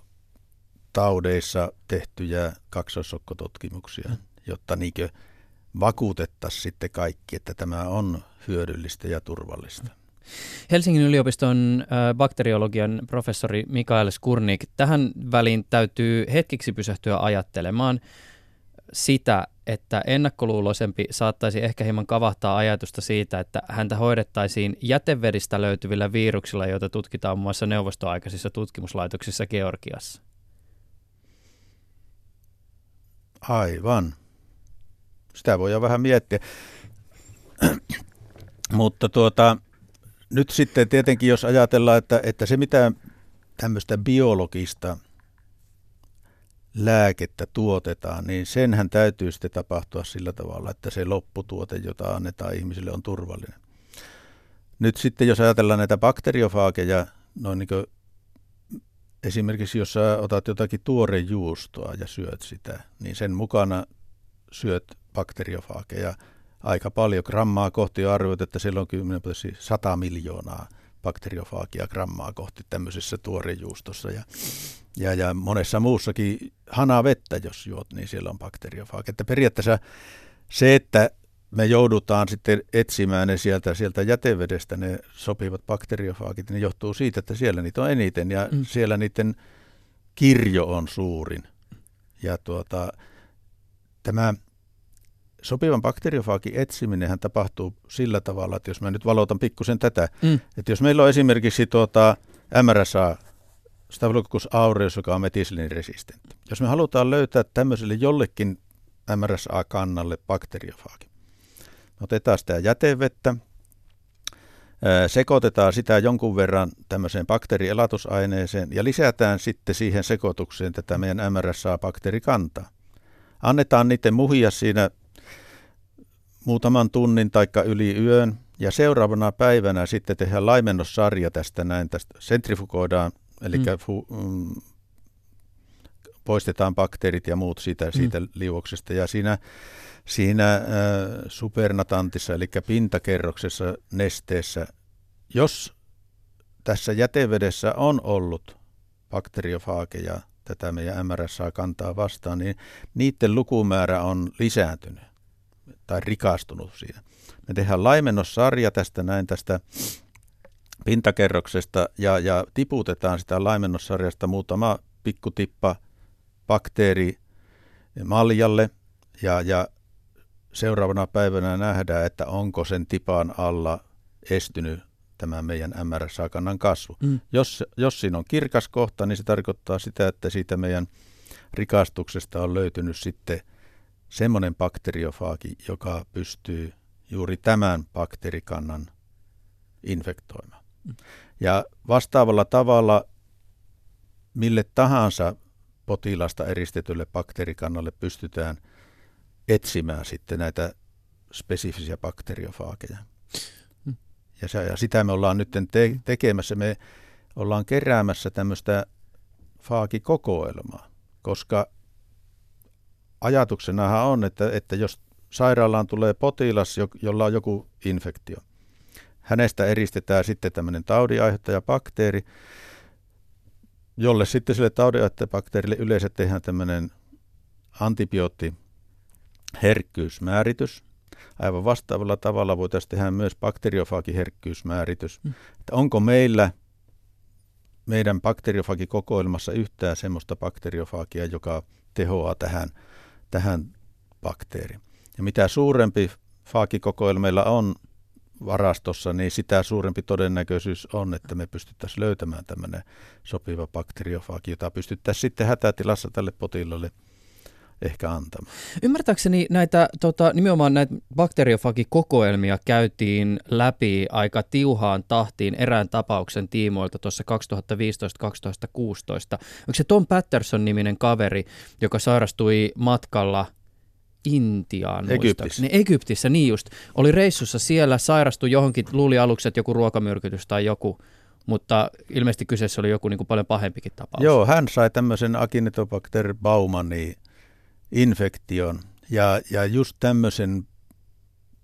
taudeissa tehtyjä kaksoissokkotutkimuksia, mm. jotta niinkö vakuutettaisiin sitten kaikki, että tämä on hyödyllistä ja turvallista. Helsingin yliopiston bakteriologian professori Mikael Skurnik, tähän väliin täytyy hetkiksi pysähtyä ajattelemaan sitä, että ennakkoluuloisempi saattaisi ehkä hieman kavahtaa ajatusta siitä, että häntä hoidettaisiin jätevedistä löytyvillä viruksilla, joita tutkitaan muun muassa neuvostoaikaisissa tutkimuslaitoksissa Georgiassa. Aivan. Sitä voi jo vähän miettiä. Mutta tuota, nyt sitten tietenkin, jos ajatellaan, että, että se mitä tämmöistä biologista lääkettä tuotetaan, niin senhän täytyy sitten tapahtua sillä tavalla, että se lopputuote, jota annetaan ihmisille, on turvallinen. Nyt sitten, jos ajatellaan näitä bakteriofaakeja, noin niin kuin esimerkiksi jos sä otat jotakin tuorejuustoa ja syöt sitä, niin sen mukana syöt bakteriofaakeja – aika paljon. Grammaa kohti arvioit, että siellä on 10 100 miljoonaa bakteriofaagia grammaa kohti tämmöisessä tuorejuustossa. Ja, ja, ja monessa muussakin hanaa vettä, jos juot, niin siellä on bakteriofaagia. Että periaatteessa se, että me joudutaan sitten etsimään ne sieltä, sieltä jätevedestä, ne sopivat bakteriofaagit, niin johtuu siitä, että siellä niitä on eniten ja mm. siellä niiden kirjo on suurin. Ja tuota, tämä sopivan bakteriofaakin etsiminenhän tapahtuu sillä tavalla, että jos mä nyt valotan pikkusen tätä, mm. että jos meillä on esimerkiksi tuota MRSA, Staphylococcus aureus, joka on metisliniresistentti. Jos me halutaan löytää tämmöiselle jollekin MRSA-kannalle bakteriofaagi, otetaan sitä jätevettä, sekoitetaan sitä jonkun verran tämmöiseen bakteerielatusaineeseen ja lisätään sitten siihen sekoitukseen tätä meidän MRSA-bakteerikantaa. Annetaan niiden muhia siinä muutaman tunnin taikka yli yön ja seuraavana päivänä sitten tehdään laimennossarja tästä näin, tästä sentrifugoidaan, eli mm. fu, mm, poistetaan bakteerit ja muut siitä, mm. siitä mm. liuoksesta ja siinä, siinä äh, supernatantissa, eli pintakerroksessa nesteessä, jos tässä jätevedessä on ollut bakteriofaakeja tätä meidän MRSA kantaa vastaan, niin niiden lukumäärä on lisääntynyt tai rikastunut siinä. Me tehdään laimennossarja tästä näin tästä pintakerroksesta ja, ja tiputetaan sitä laimennossarjasta muutama pikkutippa bakteeri maljalle ja, ja seuraavana päivänä nähdään, että onko sen tipan alla estynyt tämä meidän MRSA-kannan kasvu. Mm. Jos, jos siinä on kirkas kohta, niin se tarkoittaa sitä, että siitä meidän rikastuksesta on löytynyt sitten semmoinen bakteriofaagi, joka pystyy juuri tämän bakteerikannan infektoimaan. Mm. Ja vastaavalla tavalla mille tahansa potilasta eristetylle bakteerikannalle pystytään etsimään sitten näitä spesifisiä bakteriofaageja. Ja, ja sitä me ollaan nyt te- tekemässä. Me ollaan keräämässä tämmöistä faagikokoelmaa, koska ajatuksenahan on, että, että jos sairaalaan tulee potilas, jolla on joku infektio, hänestä eristetään sitten tämmöinen taudinaiheuttaja bakteeri, jolle sitten sille taudinaiheuttaja yleensä tehdään tämmöinen antibioottiherkkyysmääritys. Aivan vastaavalla tavalla voitaisiin tehdä myös bakteriofaagiherkkyysmääritys. Mm. Että onko meillä meidän bakteriofaagikokoelmassa yhtään semmoista bakteriofaagia, joka tehoaa tähän, tähän bakteeriin. Ja mitä suurempi faagikokoelma meillä on varastossa, niin sitä suurempi todennäköisyys on, että me pystyttäisiin löytämään tämmöinen sopiva bakteriofaagi, jota pystyttäisiin sitten hätätilassa tälle potilaalle ehkä antamaan. Ymmärtääkseni näitä, tota, nimenomaan näitä bakteriofagikokoelmia käytiin läpi aika tiuhaan tahtiin erään tapauksen tiimoilta tuossa 2015-2016. Onko se Tom Patterson-niminen kaveri, joka sairastui matkalla – Intiaan Egyptissä. Egyptissä, niin just. Oli reissussa siellä, sairastui johonkin, luuli aluksi, että joku ruokamyrkytys tai joku, mutta ilmeisesti kyseessä oli joku niin kuin paljon pahempikin tapaus. Joo, hän sai tämmöisen Acinetobacter baumani infektion ja, ja just tämmöisen,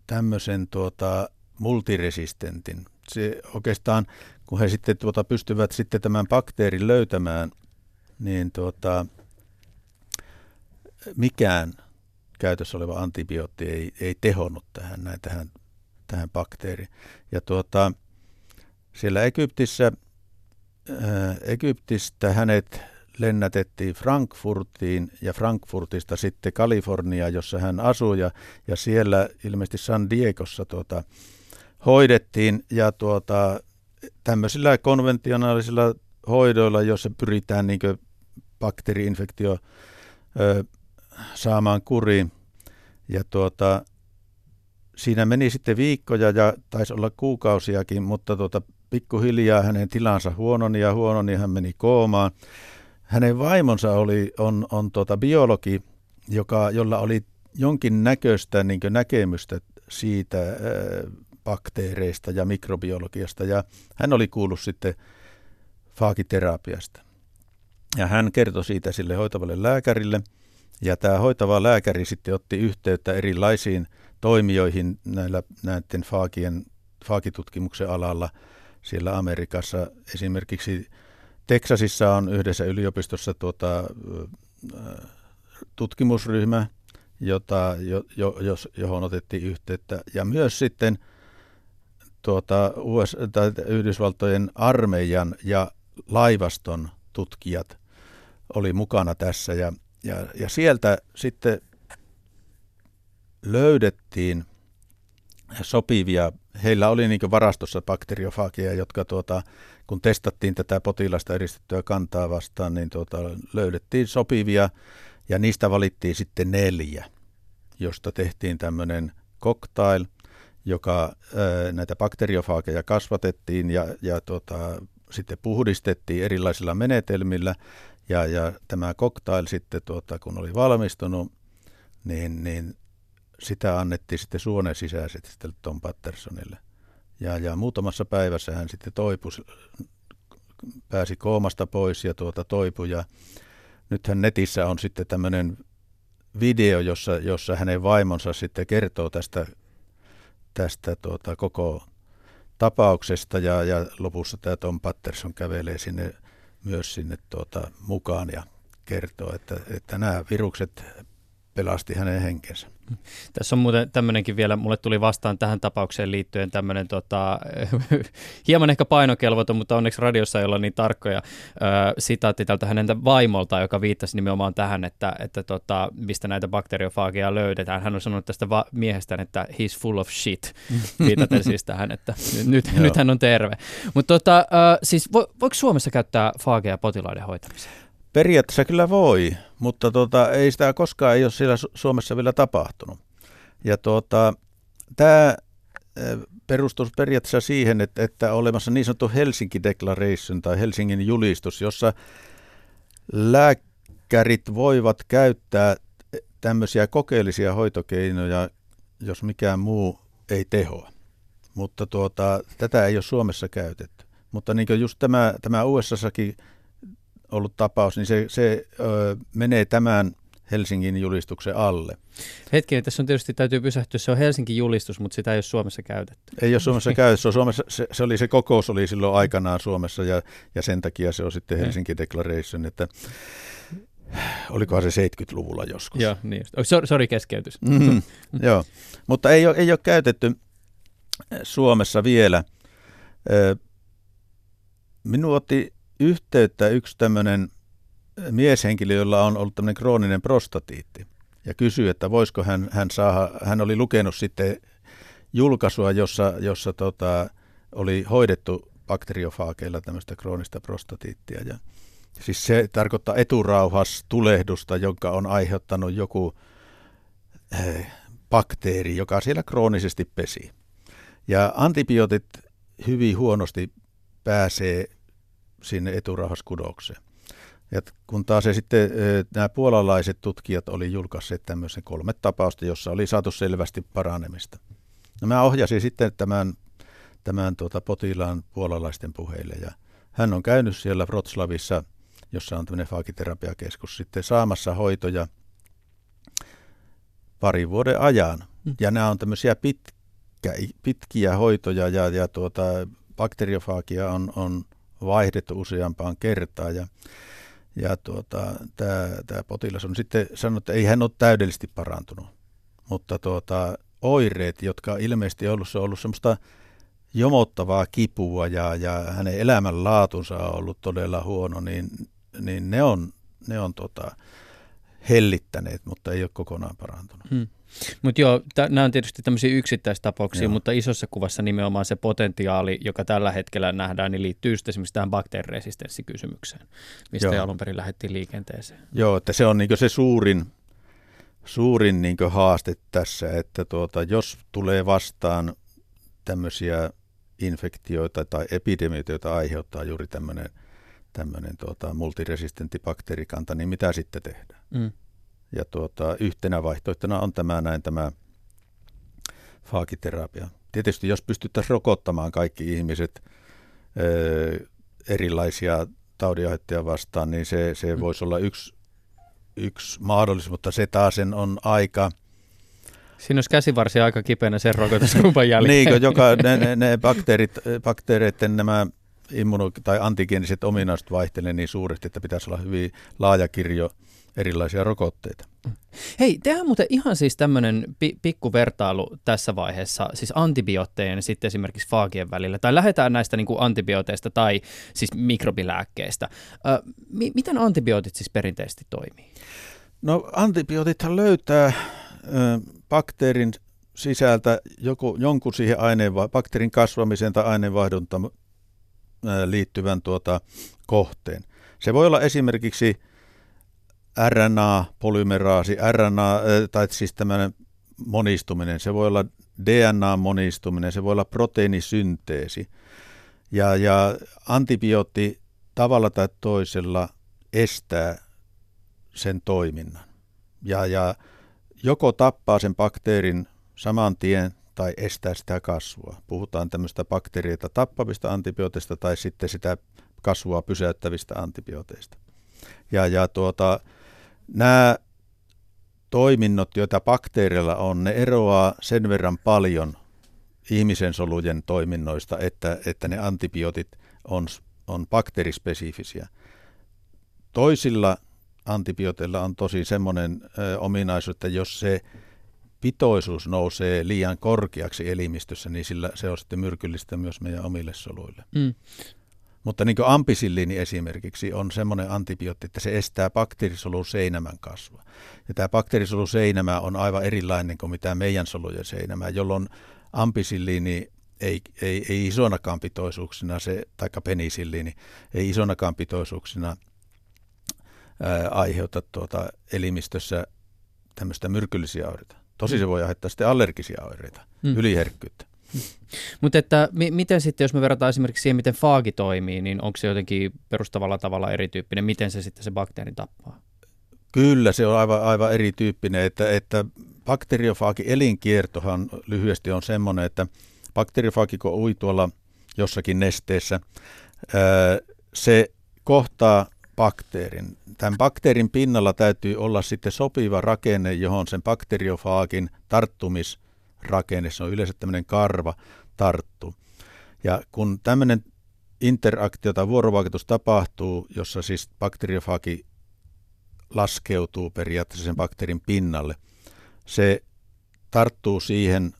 tämmöisen tuota, multiresistentin. Se oikeastaan, kun he sitten tuota, pystyvät sitten tämän bakteerin löytämään, niin tuota, mikään – käytössä oleva antibiootti ei, ei tehonnut tähän, näin, tähän, tähän bakteeriin. Ja tuota, siellä Egyptissä, ää, Egyptistä hänet lennätettiin Frankfurtiin ja Frankfurtista sitten Kaliforniaan, jossa hän asui ja, ja siellä ilmeisesti San Diegossa tuota, hoidettiin ja tuota, tämmöisillä konventionaalisilla hoidoilla, joissa pyritään niin bakteeriinfektio ö, saamaan kuriin. Ja tuota, siinä meni sitten viikkoja ja taisi olla kuukausiakin, mutta tuota, pikkuhiljaa hänen tilansa huononi ja huononi, hän meni koomaan. Hänen vaimonsa oli, on, on tuota biologi, joka, jolla oli jonkin näköistä niin näkemystä siitä ää, bakteereista ja mikrobiologiasta, ja hän oli kuullut sitten faakiterapiasta. Ja hän kertoi siitä sille hoitavalle lääkärille – ja tämä hoitava lääkäri sitten otti yhteyttä erilaisiin toimijoihin näillä, näiden faakien, faakitutkimuksen alalla siellä Amerikassa. Esimerkiksi Teksasissa on yhdessä yliopistossa tuota, tutkimusryhmä, jota, jo, jo, jos, johon otettiin yhteyttä. Ja myös sitten tuota, US, tai Yhdysvaltojen armeijan ja laivaston tutkijat oli mukana tässä. Ja ja, ja sieltä sitten löydettiin sopivia, heillä oli niin varastossa bakteriofaagia, jotka tuota, kun testattiin tätä potilasta eristettyä kantaa vastaan, niin tuota, löydettiin sopivia ja niistä valittiin sitten neljä, josta tehtiin tämmöinen cocktail, joka näitä bakteriofaageja kasvatettiin ja, ja tuota, sitten puhdistettiin erilaisilla menetelmillä ja, ja tämä cocktail sitten, tuota, kun oli valmistunut, niin, niin sitä annettiin sitten suonen sisäisesti Tom Pattersonille. Ja, ja muutamassa päivässä hän sitten toipui, pääsi koomasta pois ja tuota toipui. Ja nythän netissä on sitten tämmöinen video, jossa, jossa hänen vaimonsa sitten kertoo tästä, tästä tuota koko tapauksesta ja, ja lopussa tämä Tom Patterson kävelee sinne myös sinne tuota, mukaan ja kertoo, että, että nämä virukset pelasti hänen henkensä. Tässä on muuten tämmöinenkin vielä, mulle tuli vastaan tähän tapaukseen liittyen tämmöinen tota, hieman ehkä painokelvoton, mutta onneksi radiossa ei olla niin tarkkoja äh, sitaatti tältä hänen vaimolta, joka viittasi nimenomaan tähän, että, että tota, mistä näitä bakteriofaageja löydetään. Hän on sanonut tästä va- miehestään, että he's full of shit, viitaten siis tähän, että nyt, nyt hän on terve. Mutta tota, siis vo, voiko Suomessa käyttää faageja potilaiden hoitamiseen? Periaatteessa kyllä voi, mutta tuota, ei sitä koskaan ei ole siellä Suomessa vielä tapahtunut. Ja tuota, tämä perustuu periaatteessa siihen, että, että olemassa niin sanottu Helsinki Declaration tai Helsingin julistus, jossa lääkärit voivat käyttää tämmöisiä kokeellisia hoitokeinoja, jos mikään muu ei tehoa. Mutta tuota, tätä ei ole Suomessa käytetty. Mutta niin just tämä, tämä USAssakin ollut tapaus, niin se, se ö, menee tämän Helsingin julistuksen alle. Hetki, tässä on tietysti täytyy pysähtyä, se on Helsingin julistus, mutta sitä ei ole Suomessa käytetty. Ei ole Suomessa käytetty, se, on Suomessa, se, se, oli se kokous oli silloin aikanaan Suomessa ja, ja sen takia se on sitten Helsinki Declaration, että olikohan se 70-luvulla joskus. Joo, niin just. Oh, sorry, keskeytys. Mm, joo, mutta ei ole, ei ole käytetty Suomessa vielä. Minun otti yhteyttä yksi tämmöinen mieshenkilö, jolla on ollut tämmöinen krooninen prostatiitti ja kysyi, että voisiko hän, hän saada, hän oli lukenut sitten julkaisua, jossa, jossa tota, oli hoidettu bakteriofaakeilla tämmöistä kroonista prostatiittia. Ja, siis se tarkoittaa eturauhas tulehdusta, jonka on aiheuttanut joku eh, bakteeri, joka siellä kroonisesti pesi. Ja antibiootit hyvin huonosti pääsee sinne eturauhaskudokseen. Ja kun taas se sitten nämä puolalaiset tutkijat oli julkaisseet tämmöisen kolme tapausta, jossa oli saatu selvästi paranemista. No mä ohjasin sitten tämän, tämän tuota potilaan puolalaisten puheille ja hän on käynyt siellä Wroclawissa, jossa on tämmöinen faakiterapiakeskus, sitten saamassa hoitoja pari vuoden ajan. Mm. Ja nämä on tämmöisiä pitkä, pitkiä hoitoja ja, ja tuota, bakteriofaagia on, on vaihdettu useampaan kertaan ja, ja tuota, tämä potilas on sitten sanonut, että ei hän ole täydellisesti parantunut, mutta tuota, oireet, jotka ilmeisesti on ollut, se on ollut semmoista jomottavaa kipua ja, ja hänen elämänlaatunsa on ollut todella huono, niin, niin ne on, ne on tota, hellittäneet, mutta ei ole kokonaan parantunut. Hmm. Mutta joo, t- nämä on tietysti tämmöisiä yksittäistapauksia, joo. mutta isossa kuvassa nimenomaan se potentiaali, joka tällä hetkellä nähdään, niin liittyy just esimerkiksi tähän bakteeriresistenssikysymykseen, mistä joo. alun perin lähdettiin liikenteeseen. Joo, että se on niin se suurin, suurin niin haaste tässä, että tuota, jos tulee vastaan tämmöisiä infektioita tai epidemioita, joita aiheuttaa juuri tämmöinen tämmöinen tuota, multiresistentti bakteerikanta, niin mitä sitten tehdään? Mm. Ja tuota, yhtenä vaihtoehtona on tämä näin tämä faakiterapia. Tietysti jos pystyttäisiin rokottamaan kaikki ihmiset ö, erilaisia taudinaiheuttajia vastaan, niin se, se mm. voisi olla yksi, yksi mahdollisuus, mutta se taas sen on aika... Siinä olisi käsivarsi aika kipeänä sen rokotuskumpan jälkeen. niin, kun joka, ne, ne, ne bakteerit, bakteereiden nämä immuno- tai antigeeniset ominaiset vaihtelee niin suuresti, että pitäisi olla hyvin laaja kirjo erilaisia rokotteita. Hei, tehdään muuten ihan siis tämmöinen pi- pikkuvertailu tässä vaiheessa, siis antibioottejen ja sitten esimerkiksi faagien välillä, tai lähdetään näistä niin kuin antibiooteista tai siis mikrobilääkkeistä. Ö, mi- miten antibiootit siis perinteisesti toimii? No antibiootithan löytää ö, bakteerin sisältä joku, jonkun siihen aineen, bakteerin kasvamiseen tai aineenvaihduntaan liittyvän tuota, kohteen. Se voi olla esimerkiksi RNA-polymeraasi, RNA, tai siis tämmöinen monistuminen, se voi olla DNA-monistuminen, se voi olla proteiinisynteesi. Ja, ja antibiootti tavalla tai toisella estää sen toiminnan. Ja, ja joko tappaa sen bakteerin saman tien tai estää sitä kasvua. Puhutaan tämmöistä bakteereita tappavista antibiooteista tai sitten sitä kasvua pysäyttävistä antibiooteista. Ja, ja tuota, nämä toiminnot, joita bakteereilla on, ne eroaa sen verran paljon ihmisen solujen toiminnoista, että, että ne antibiootit on, on bakteerispesifisiä. Toisilla antibiooteilla on tosi semmoinen ö, ominaisuus, että jos se pitoisuus nousee liian korkeaksi elimistössä, niin sillä se on sitten myrkyllistä myös meidän omille soluille. Mm. Mutta niin kuin ampisilliini esimerkiksi on semmoinen antibiootti, että se estää bakteerisolun seinämän kasvua. Ja tämä bakteerisolun seinämä on aivan erilainen kuin mitä meidän solujen seinämä, jolloin ampisilliini ei, ei, ei isonakaan pitoisuuksina, se, taikka penisilliini, ei isonakaan pitoisuuksina ää, aiheuta tuota elimistössä tämmöistä myrkyllisiä oireita. Tosi se voi aiheuttaa sitten allergisia oireita, mm. yliherkkyyttä. Mutta että mi- miten sitten, jos me verrataan esimerkiksi siihen, miten faagi toimii, niin onko se jotenkin perustavalla tavalla erityyppinen? Miten se sitten se bakteeri tappaa? Kyllä, se on aivan, aivan erityyppinen, että, että bakteriofaagi elinkiertohan lyhyesti on semmoinen, että bakteriofaagi kun ui tuolla jossakin nesteessä, se kohtaa bakteerin. Tämän bakteerin pinnalla täytyy olla sitten sopiva rakenne, johon sen bakteriofaagin tarttumis rakenne, se on yleensä tämmöinen karva, tarttuu. Ja kun tämmöinen interaktio tai vuorovaikutus tapahtuu, jossa siis bakteriofaagi laskeutuu periaatteessa sen bakteerin pinnalle, se tarttuu siihen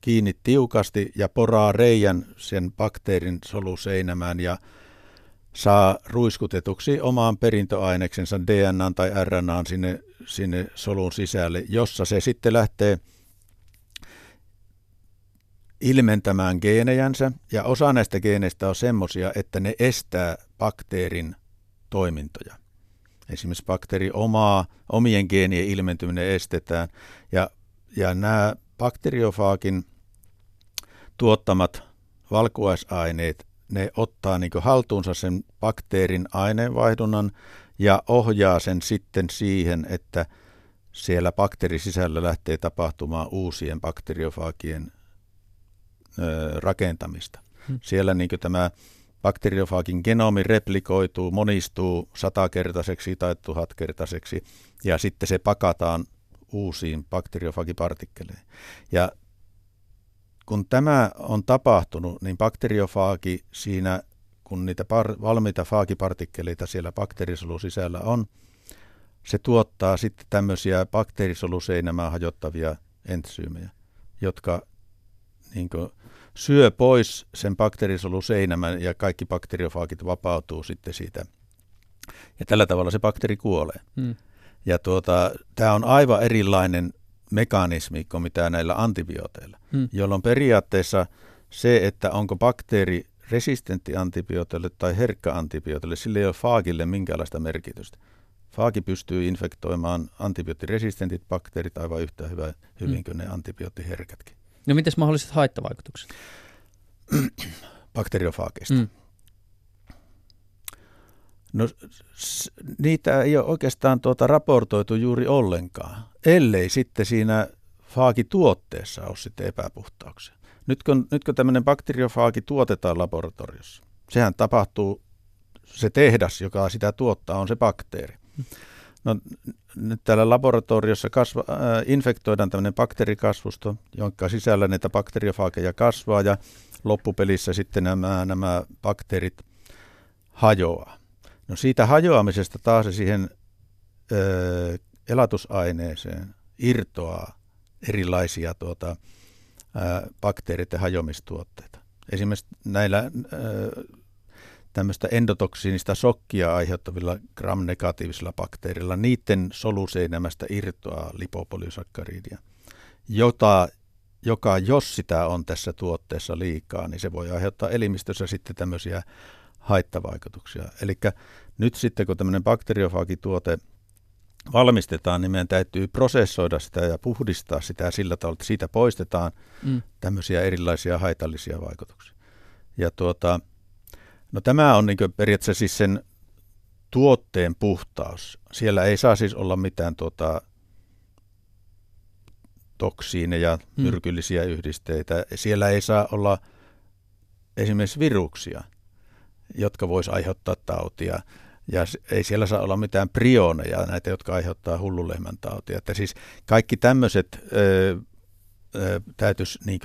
kiinni tiukasti ja poraa reijän sen bakteerin soluseinämään ja saa ruiskutetuksi omaan perintöaineksensa DNA tai RNA sinne, sinne solun sisälle, jossa se sitten lähtee – ilmentämään geenejänsä, ja osa näistä geeneistä on semmoisia, että ne estää bakteerin toimintoja. Esimerkiksi bakteeri omaa, omien geenien ilmentyminen estetään, ja, ja nämä bakteriofaagin tuottamat valkuaisaineet, ne ottaa niin haltuunsa sen bakteerin aineenvaihdunnan ja ohjaa sen sitten siihen, että siellä bakteerisisällä lähtee tapahtumaan uusien bakteriofaagien rakentamista. Hmm. Siellä niin tämä bakteriofaagin genomi replikoituu, monistuu satakertaiseksi tai tuhatkertaiseksi ja sitten se pakataan uusiin bakteriofaagipartikkeleihin. Ja kun tämä on tapahtunut, niin bakteriofaagi siinä, kun niitä par- valmiita faagipartikkeleita siellä bakteerisolun sisällä on, se tuottaa sitten tämmöisiä bakteerisoluseinämää hajottavia entsyymejä, jotka niin kuin, syö pois sen bakteerisoluseinämän ja kaikki bakteriofaagit vapautuu sitten siitä. Ja tällä tavalla se bakteeri kuolee. Hmm. Ja tuota, tämä on aivan erilainen mekanismi kuin mitä näillä antibiooteilla, hmm. jolloin periaatteessa se, että onko bakteeri resistentti antibiooteille tai herkkä antibiooteille, sillä ei ole faagille minkäänlaista merkitystä. Faagi pystyy infektoimaan antibioottiresistentit bakteerit aivan yhtä hyvä, hyvin hmm. kuin ne antibioottiherkätkin. No miten mahdolliset haittavaikutukset? Bakteriofaageista. Mm. No s- niitä ei ole oikeastaan tuota raportoitu juuri ollenkaan, ellei sitten siinä faagituotteessa ole sitten epäpuhtauksia. Nyt kun, nyt kun tämmöinen bakteriofaagi tuotetaan laboratoriossa, sehän tapahtuu, se tehdas, joka sitä tuottaa, on se bakteeri. Mm. No, nyt täällä laboratoriossa kasva, äh, infektoidaan tämmöinen bakteerikasvusto, jonka sisällä näitä bakteriofaakeja kasvaa ja loppupelissä sitten nämä, nämä bakteerit hajoaa. No siitä hajoamisesta taas siihen äh, elatusaineeseen irtoaa erilaisia tuota, äh, bakteereiden hajomistuotteita. Esimerkiksi näillä äh, tämmöistä endotoksiinista shokkia aiheuttavilla gram-negatiivisilla bakteereilla, niiden soluseinämästä irtoaa lipopolysakkaridia, jota, joka jos sitä on tässä tuotteessa liikaa, niin se voi aiheuttaa elimistössä sitten tämmöisiä haittavaikutuksia. Eli nyt sitten kun tämmöinen bakteriofaagituote valmistetaan, niin meidän täytyy prosessoida sitä ja puhdistaa sitä sillä tavalla, että siitä poistetaan mm. tämmöisiä erilaisia haitallisia vaikutuksia. Ja tuota, No tämä on niin periaatteessa siis sen tuotteen puhtaus. Siellä ei saa siis olla mitään tuota, toksiineja, hmm. myrkyllisiä hmm. yhdisteitä. Siellä ei saa olla esimerkiksi viruksia, jotka voisi aiheuttaa tautia. Ja ei siellä saa olla mitään prioneja, näitä, jotka aiheuttaa hullulehmän tautia. Että siis kaikki tämmöiset täytyisi niin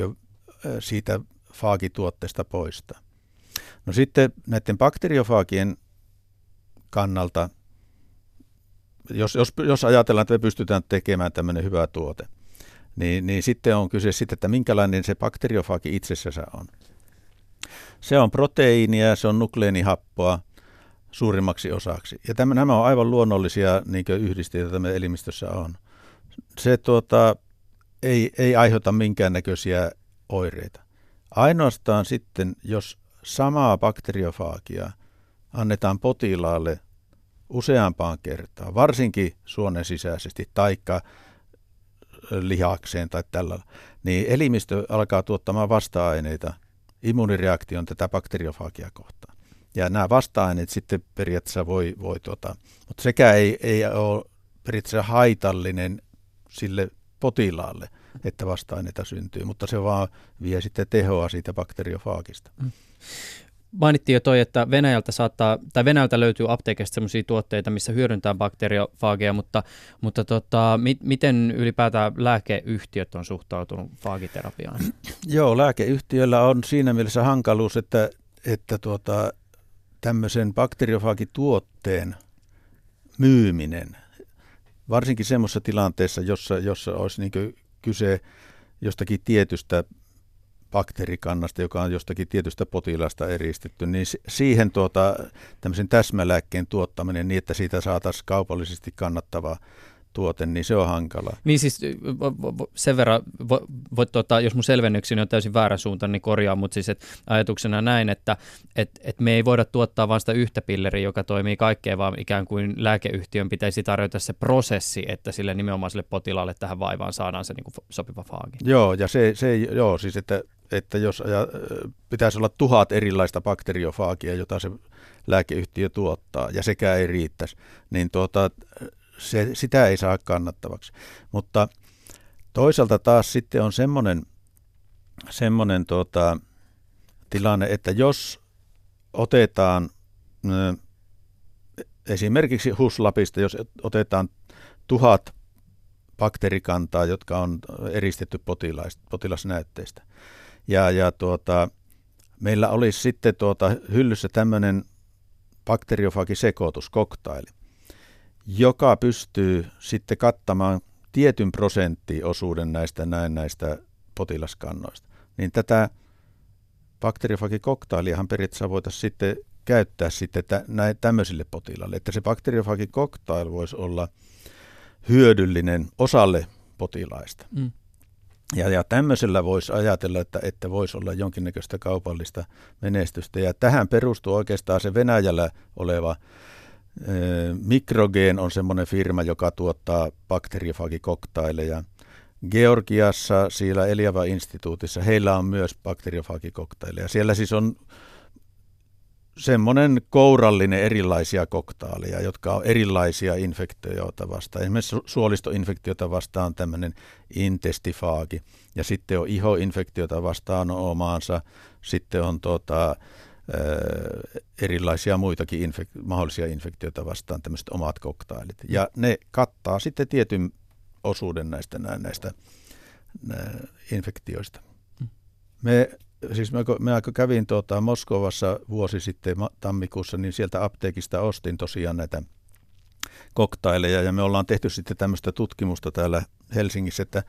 siitä faagituotteesta poistaa. No sitten näiden bakteriofaagien kannalta jos, jos, jos ajatellaan, että me pystytään tekemään tämmöinen hyvä tuote, niin, niin sitten on kyse siitä, että minkälainen se bakteriofaagi itsessään on. Se on proteiinia, se on nukleenihappoa suurimmaksi osaksi. Ja tämä, nämä on aivan luonnollisia niin yhdisteitä, joita me elimistössä on. Se tuota, ei, ei aiheuta minkäännäköisiä oireita. Ainoastaan sitten, jos samaa bakteriofaagia annetaan potilaalle useampaan kertaan, varsinkin suonen sisäisesti, taikka lihakseen tai tällä, niin elimistö alkaa tuottamaan vasta-aineita immunireaktion tätä bakteriofaagia kohtaan. Ja nämä vasta-aineet sitten periaatteessa voi, voi tuota, mutta sekä ei, ei ole periaatteessa haitallinen sille potilaalle, että vasta-aineita syntyy, mutta se vaan vie sitten tehoa siitä bakteriofaagista. Mm. Mainittiin jo toi, että Venäjältä, saattaa, tai Venäjältä löytyy apteekista sellaisia tuotteita, missä hyödyntää bakteriofaageja, mutta, mutta tota, mi, miten ylipäätään lääkeyhtiöt on suhtautunut faagiterapiaan? Joo, lääkeyhtiöllä on siinä mielessä hankaluus, että, että tuota, tämmöisen bakteriofaagituotteen myyminen, varsinkin semmoisessa tilanteessa, jossa, jossa olisi niin kyse jostakin tietystä bakteerikannasta, joka on jostakin tietystä potilasta eristetty, niin siihen tuota, tämmöisen täsmälääkkeen tuottaminen niin, että siitä saataisiin kaupallisesti kannattavaa tuote, niin se on hankala. Niin siis sen verran, vo, vo, tota, jos mun selvennykseni on täysin väärä suunta, niin korjaa, mutta siis et ajatuksena näin, että et, et me ei voida tuottaa vain sitä yhtä pilleriä, joka toimii kaikkeen, vaan ikään kuin lääkeyhtiön pitäisi tarjota se prosessi, että sille nimenomaiselle potilaalle tähän vaivaan saadaan se niin kuin sopiva faagi. Joo, ja se, se joo, siis että, että jos ja, pitäisi olla tuhat erilaista bakteriofaagia, jota se lääkeyhtiö tuottaa, ja sekään ei riittäisi, niin tuota, se, sitä ei saa kannattavaksi. Mutta toisaalta taas sitten on semmoinen, semmoinen tuota, tilanne, että jos otetaan esimerkiksi huslapista, jos otetaan tuhat bakteerikantaa, jotka on eristetty potilasnäytteistä. Ja, ja tuota, meillä olisi sitten tuota hyllyssä tämmöinen bakteriofagisekoitus, koktaili joka pystyy sitten kattamaan tietyn prosenttiosuuden näistä näin näistä potilaskannoista, niin tätä bakteriofagikoktailiahan periaatteessa voitaisiin sitten käyttää sitten näin, tämmöisille potilaille, että se bakteriofagikoktail voisi olla hyödyllinen osalle potilaista. Mm. Ja, ja tämmöisellä voisi ajatella, että, että voisi olla jonkinnäköistä kaupallista menestystä. Ja tähän perustuu oikeastaan se Venäjällä oleva Microgen on semmoinen firma, joka tuottaa bakteriofagikoktaileja. Georgiassa, siellä Eliava-instituutissa, heillä on myös bakteriofagikoktaileja. Siellä siis on semmoinen kourallinen erilaisia koktaaleja, jotka on erilaisia infektioita vastaan. Esimerkiksi suolistoinfektiota vastaan on tämmöinen intestifaagi, ja sitten on ihoinfektiota vastaan on omaansa, sitten on tuota, erilaisia muitakin infek- mahdollisia infektioita vastaan tämmöiset omat koktailit. Ja ne kattaa sitten tietyn osuuden näistä, näistä infektioista. Hmm. Me, siis mä, mä kävin tuota Moskovassa vuosi sitten tammikuussa, niin sieltä apteekista ostin tosiaan näitä koktaileja ja me ollaan tehty sitten tämmöistä tutkimusta täällä Helsingissä, että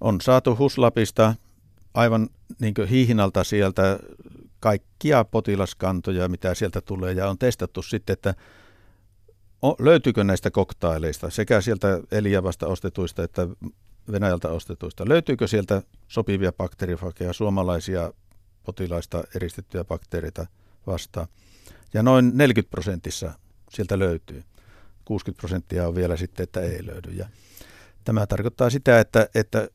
on saatu Huslapista aivan niin hiihinalta sieltä kaikkia potilaskantoja, mitä sieltä tulee, ja on testattu sitten, että löytyykö näistä koktaileista, sekä sieltä Eliavasta ostetuista että Venäjältä ostetuista, löytyykö sieltä sopivia bakteerifakeja, suomalaisia potilaista eristettyjä bakteereita vastaan. Ja noin 40 prosentissa sieltä löytyy. 60 prosenttia on vielä sitten, että ei löydy. Ja tämä tarkoittaa sitä, että, että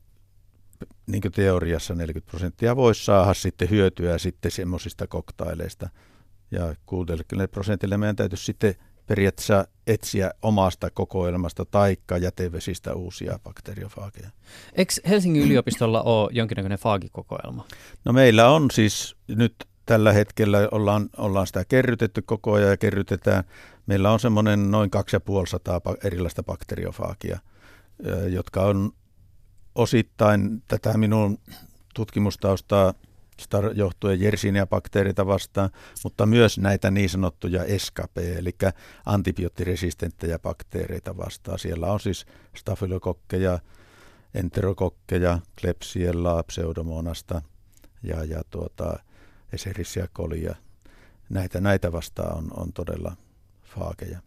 niin kuin teoriassa 40 prosenttia voisi saada sitten hyötyä sitten semmoisista koktaileista. Ja 60 prosentille meidän täytyisi sitten periaatteessa etsiä omasta kokoelmasta taikka jätevesistä uusia bakteriofaageja. Eikö Helsingin yliopistolla ole jonkinnäköinen faagikokoelma? No meillä on siis nyt tällä hetkellä ollaan, ollaan sitä kerrytetty koko ajan ja kerrytetään. Meillä on semmoinen noin 2500 erilaista bakteriofaagia, jotka on osittain tätä minun tutkimustaustaa johtuen Yersinia-bakteereita vastaan, mutta myös näitä niin sanottuja SKP, eli antibioottiresistenttejä bakteereita vastaan. Siellä on siis stafylokokkeja, enterokokkeja, Klebsiella, pseudomonasta ja, ja tuota, Escherichia colia. Näitä, näitä vastaan on, on todella faakeja.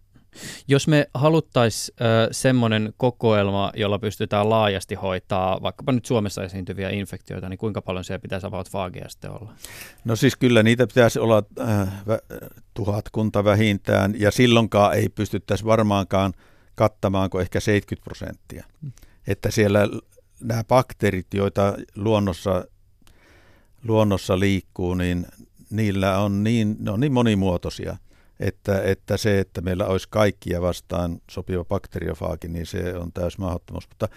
Jos me haluttaisiin semmoinen kokoelma, jolla pystytään laajasti hoitaa vaikkapa nyt Suomessa esiintyviä infektioita, niin kuinka paljon siellä pitäisi about faageja sitten olla? No siis kyllä niitä pitäisi olla äh, tuhatkunta vähintään, ja silloinkaan ei pystyttäisi varmaankaan kattamaan kuin ehkä 70 prosenttia. Hmm. Että siellä nämä bakteerit, joita luonnossa, luonnossa liikkuu, niin niillä on niin, ne on niin monimuotoisia – että, että se, että meillä olisi kaikkia vastaan sopiva bakteriofaagi, niin se on täys mahdottomuus. Mutta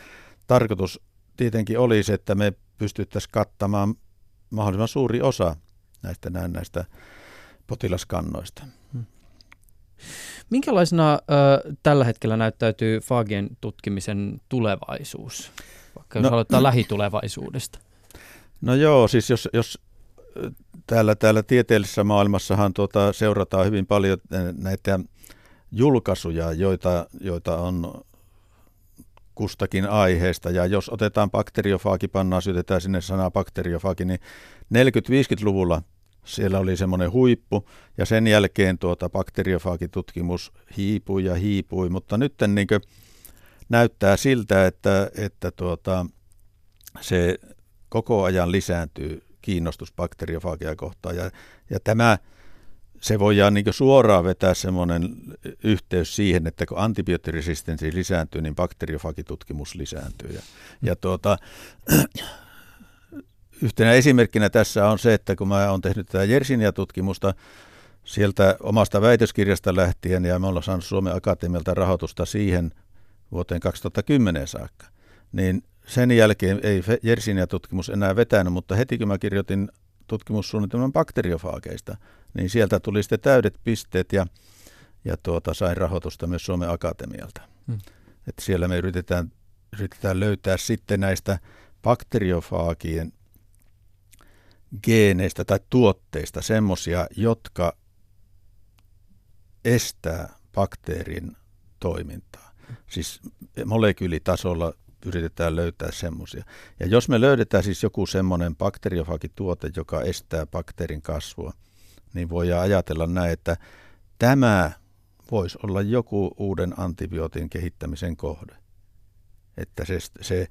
tarkoitus tietenkin olisi, että me pystyttäisiin kattamaan mahdollisimman suuri osa näistä, näistä potilaskannoista. Hmm. Minkälaisena ö, tällä hetkellä näyttäytyy faagien tutkimisen tulevaisuus, vaikka jos no, aloittaa lähitulevaisuudesta? No joo, siis jos, jos täällä, täällä tieteellisessä maailmassahan tuota, seurataan hyvin paljon näitä julkaisuja, joita, joita on kustakin aiheesta. Ja jos otetaan bakteriofaagi, pannaan, syötetään sinne sanaa bakteriofaagi, niin 40-50-luvulla siellä oli semmoinen huippu, ja sen jälkeen tuota bakteriofaagitutkimus hiipui ja hiipui, mutta nyt niin näyttää siltä, että, että tuota, se koko ajan lisääntyy kiinnostus bakteriofaagia kohtaan. Ja, ja tämä, se voidaan niin suoraan vetää semmoinen yhteys siihen, että kun antibioottiresistenssi lisääntyy, niin bakteriofaagitutkimus lisääntyy. Ja, ja tuota, yhtenä esimerkkinä tässä on se, että kun mä olen tehnyt tätä Jersinia-tutkimusta sieltä omasta väitöskirjasta lähtien, ja me ollaan saanut Suomen Akatemialta rahoitusta siihen vuoteen 2010 saakka, niin sen jälkeen ei Jersinia tutkimus enää vetänyt, mutta heti kun mä kirjoitin tutkimussuunnitelman bakteriofaageista, niin sieltä tuli sitten täydet pisteet ja, ja tuota, sain rahoitusta myös Suomen Akatemialta. Hmm. Et siellä me yritetään, yritetään löytää sitten näistä bakteriofaagien geeneistä tai tuotteista semmoisia, jotka estää bakteerin toimintaa. Siis molekyylitasolla yritetään löytää semmoisia. Ja jos me löydetään siis joku semmoinen bakteriofagituote, joka estää bakteerin kasvua, niin voidaan ajatella näin, että tämä voisi olla joku uuden antibiootin kehittämisen kohde. Että se, se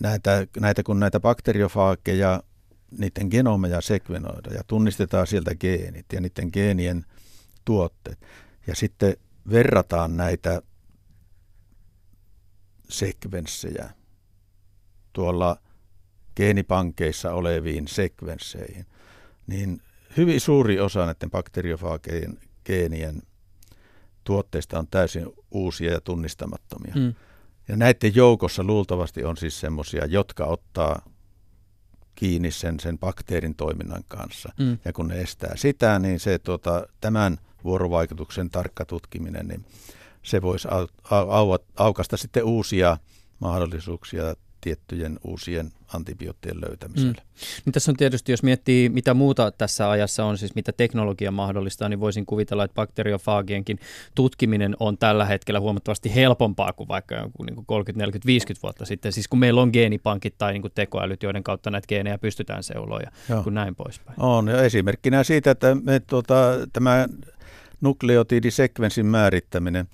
näitä, näitä, kun näitä bakteriofaakeja, niiden genomeja sekvenoida ja tunnistetaan sieltä geenit ja niiden geenien tuotteet. Ja sitten verrataan näitä sekvenssejä tuolla geenipankeissa oleviin sekvensseihin, niin hyvin suuri osa näiden bakteriofaagien geenien tuotteista on täysin uusia ja tunnistamattomia. Mm. Ja näiden joukossa luultavasti on siis semmoisia, jotka ottaa kiinni sen, sen bakteerin toiminnan kanssa. Mm. Ja kun ne estää sitä, niin se tuota, tämän vuorovaikutuksen tarkka tutkiminen, niin se voisi au, au, aukasta sitten uusia mahdollisuuksia tiettyjen uusien antibioottien löytämiselle. Mm. Niin tässä on tietysti, jos miettii mitä muuta tässä ajassa on, siis mitä teknologia mahdollistaa, niin voisin kuvitella, että bakteriofaagienkin tutkiminen on tällä hetkellä huomattavasti helpompaa kuin vaikka niin 30, 40, 50 vuotta sitten. Siis kun meillä on geenipankit tai niin kuin tekoälyt, joiden kautta näitä geenejä pystytään seuloa ja kun näin poispäin. On, ja esimerkkinä siitä, että me, tuota, tämä nukleotidisekvenssin määrittäminen.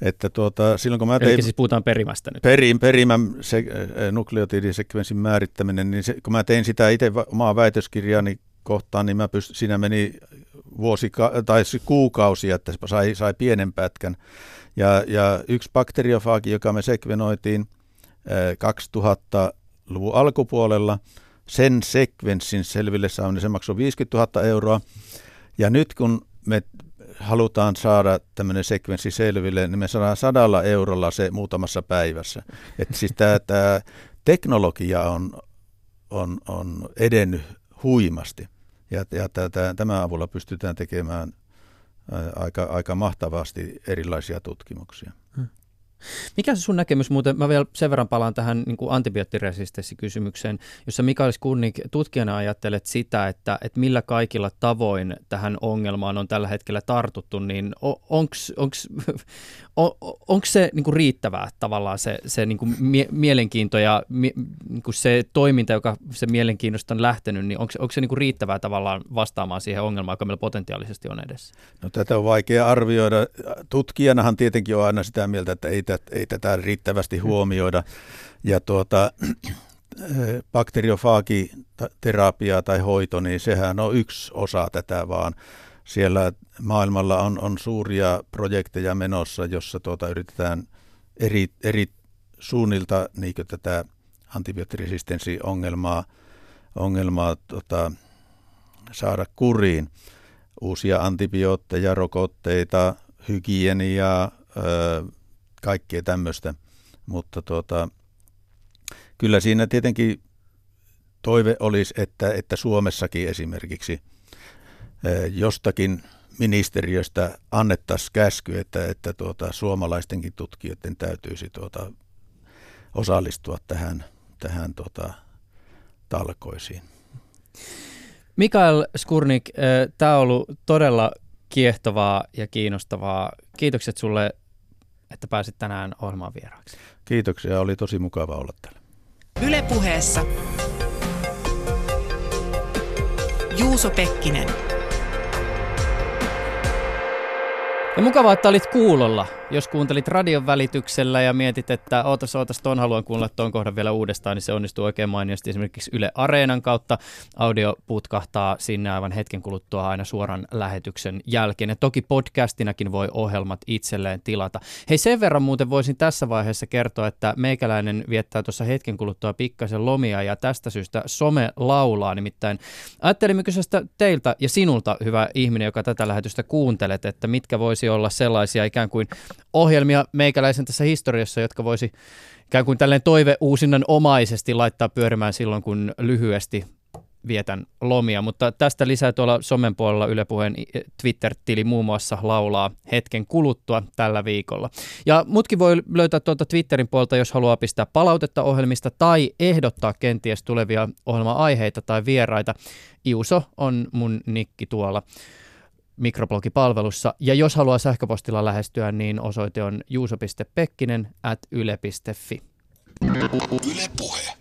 Että tuota, silloin kun mä tein, Eli siis puhutaan perimästä nyt. Perin, perimän se, nukleotidisekvenssin määrittäminen, niin se, kun mä tein sitä itse omaa väitöskirjaani kohtaan, niin mä pyst, siinä meni vuosi tai kuukausia, että sai, sai pienen pätkän. Ja, ja yksi bakteriofaagi, joka me sekvenoitiin 2000-luvun alkupuolella, sen sekvenssin selville saaminen, se maksoi 50 000 euroa. Ja nyt kun me halutaan saada tämmöinen sekvenssi selville, niin me saadaan sadalla eurolla se muutamassa päivässä. Että siis tämä, tämä teknologia on, on, on edennyt huimasti ja, ja tätä, tämän avulla pystytään tekemään aika, aika mahtavasti erilaisia tutkimuksia. Hmm. Mikä se sun näkemys muuten, mä vielä sen verran palaan tähän niin kuin antibioottiresistenssikysymykseen, jossa Mikael Skurnik tutkijana ajattelet sitä, että, että millä kaikilla tavoin tähän ongelmaan on tällä hetkellä tartuttu, niin onko se niin kuin riittävää tavallaan se, se niin kuin mie- mielenkiinto ja mie- niin kuin se toiminta, joka se mielenkiinnosta on lähtenyt, niin onko, onko se niin kuin riittävää tavallaan vastaamaan siihen ongelmaan, joka meillä potentiaalisesti on edessä? No tätä on vaikea arvioida. Tutkijanahan tietenkin on aina sitä mieltä, että ei, tätä, ei tätä riittävästi huomioida. Ja tuota, bakteriofaagiterapia tai hoito, niin sehän on yksi osa tätä vaan. Siellä maailmalla on, on suuria projekteja menossa, jossa tuota yritetään eri, eri suunnilta niin tätä antibioottiresistenssiongelmaa ongelmaa tota, saada kuriin. Uusia antibiootteja, rokotteita, hygieniaa, kaikkea tämmöistä. Mutta tuota, kyllä siinä tietenkin toive olisi, että, että Suomessakin esimerkiksi jostakin ministeriöstä annettaisiin käsky, että, että tuota, suomalaistenkin tutkijoiden täytyisi tuota, osallistua tähän, tähän tuota, talkoisiin. Mikael Skurnik, tämä on ollut todella kiehtovaa ja kiinnostavaa. Kiitokset sulle, että pääsit tänään ohjelmaan vieraaksi. Kiitoksia, oli tosi mukava olla täällä. Ylepuheessa Juuso Pekkinen. Ja mukavaa, että olit kuulolla. Jos kuuntelit radion välityksellä ja mietit, että ootas, ootas, ton haluan kuunnella ton kohdan vielä uudestaan, niin se onnistuu oikein mainiosti esimerkiksi Yle Areenan kautta. Audio putkahtaa sinne aivan hetken kuluttua aina suoran lähetyksen jälkeen. Ja toki podcastinakin voi ohjelmat itselleen tilata. Hei sen verran muuten voisin tässä vaiheessa kertoa, että meikäläinen viettää tuossa hetken kuluttua pikkasen lomia ja tästä syystä some laulaa. Nimittäin ajattelimme kysyä teiltä ja sinulta, hyvä ihminen, joka tätä lähetystä kuuntelet, että mitkä voisi olla sellaisia ikään kuin ohjelmia meikäläisen tässä historiassa, jotka voisi ikään kuin tälleen toiveuusinnan omaisesti laittaa pyörimään silloin, kun lyhyesti vietän lomia, mutta tästä lisää tuolla somen puolella Yle Puheen Twitter-tili muun muassa laulaa hetken kuluttua tällä viikolla. Ja mutkin voi löytää tuolta Twitterin puolta, jos haluaa pistää palautetta ohjelmista tai ehdottaa kenties tulevia ohjelma-aiheita tai vieraita. Iuso on mun nikki tuolla mikroblogipalvelussa. Ja jos haluaa sähköpostilla lähestyä, niin osoite on juuso.pekkinen at yle.fi. Yle Puhe.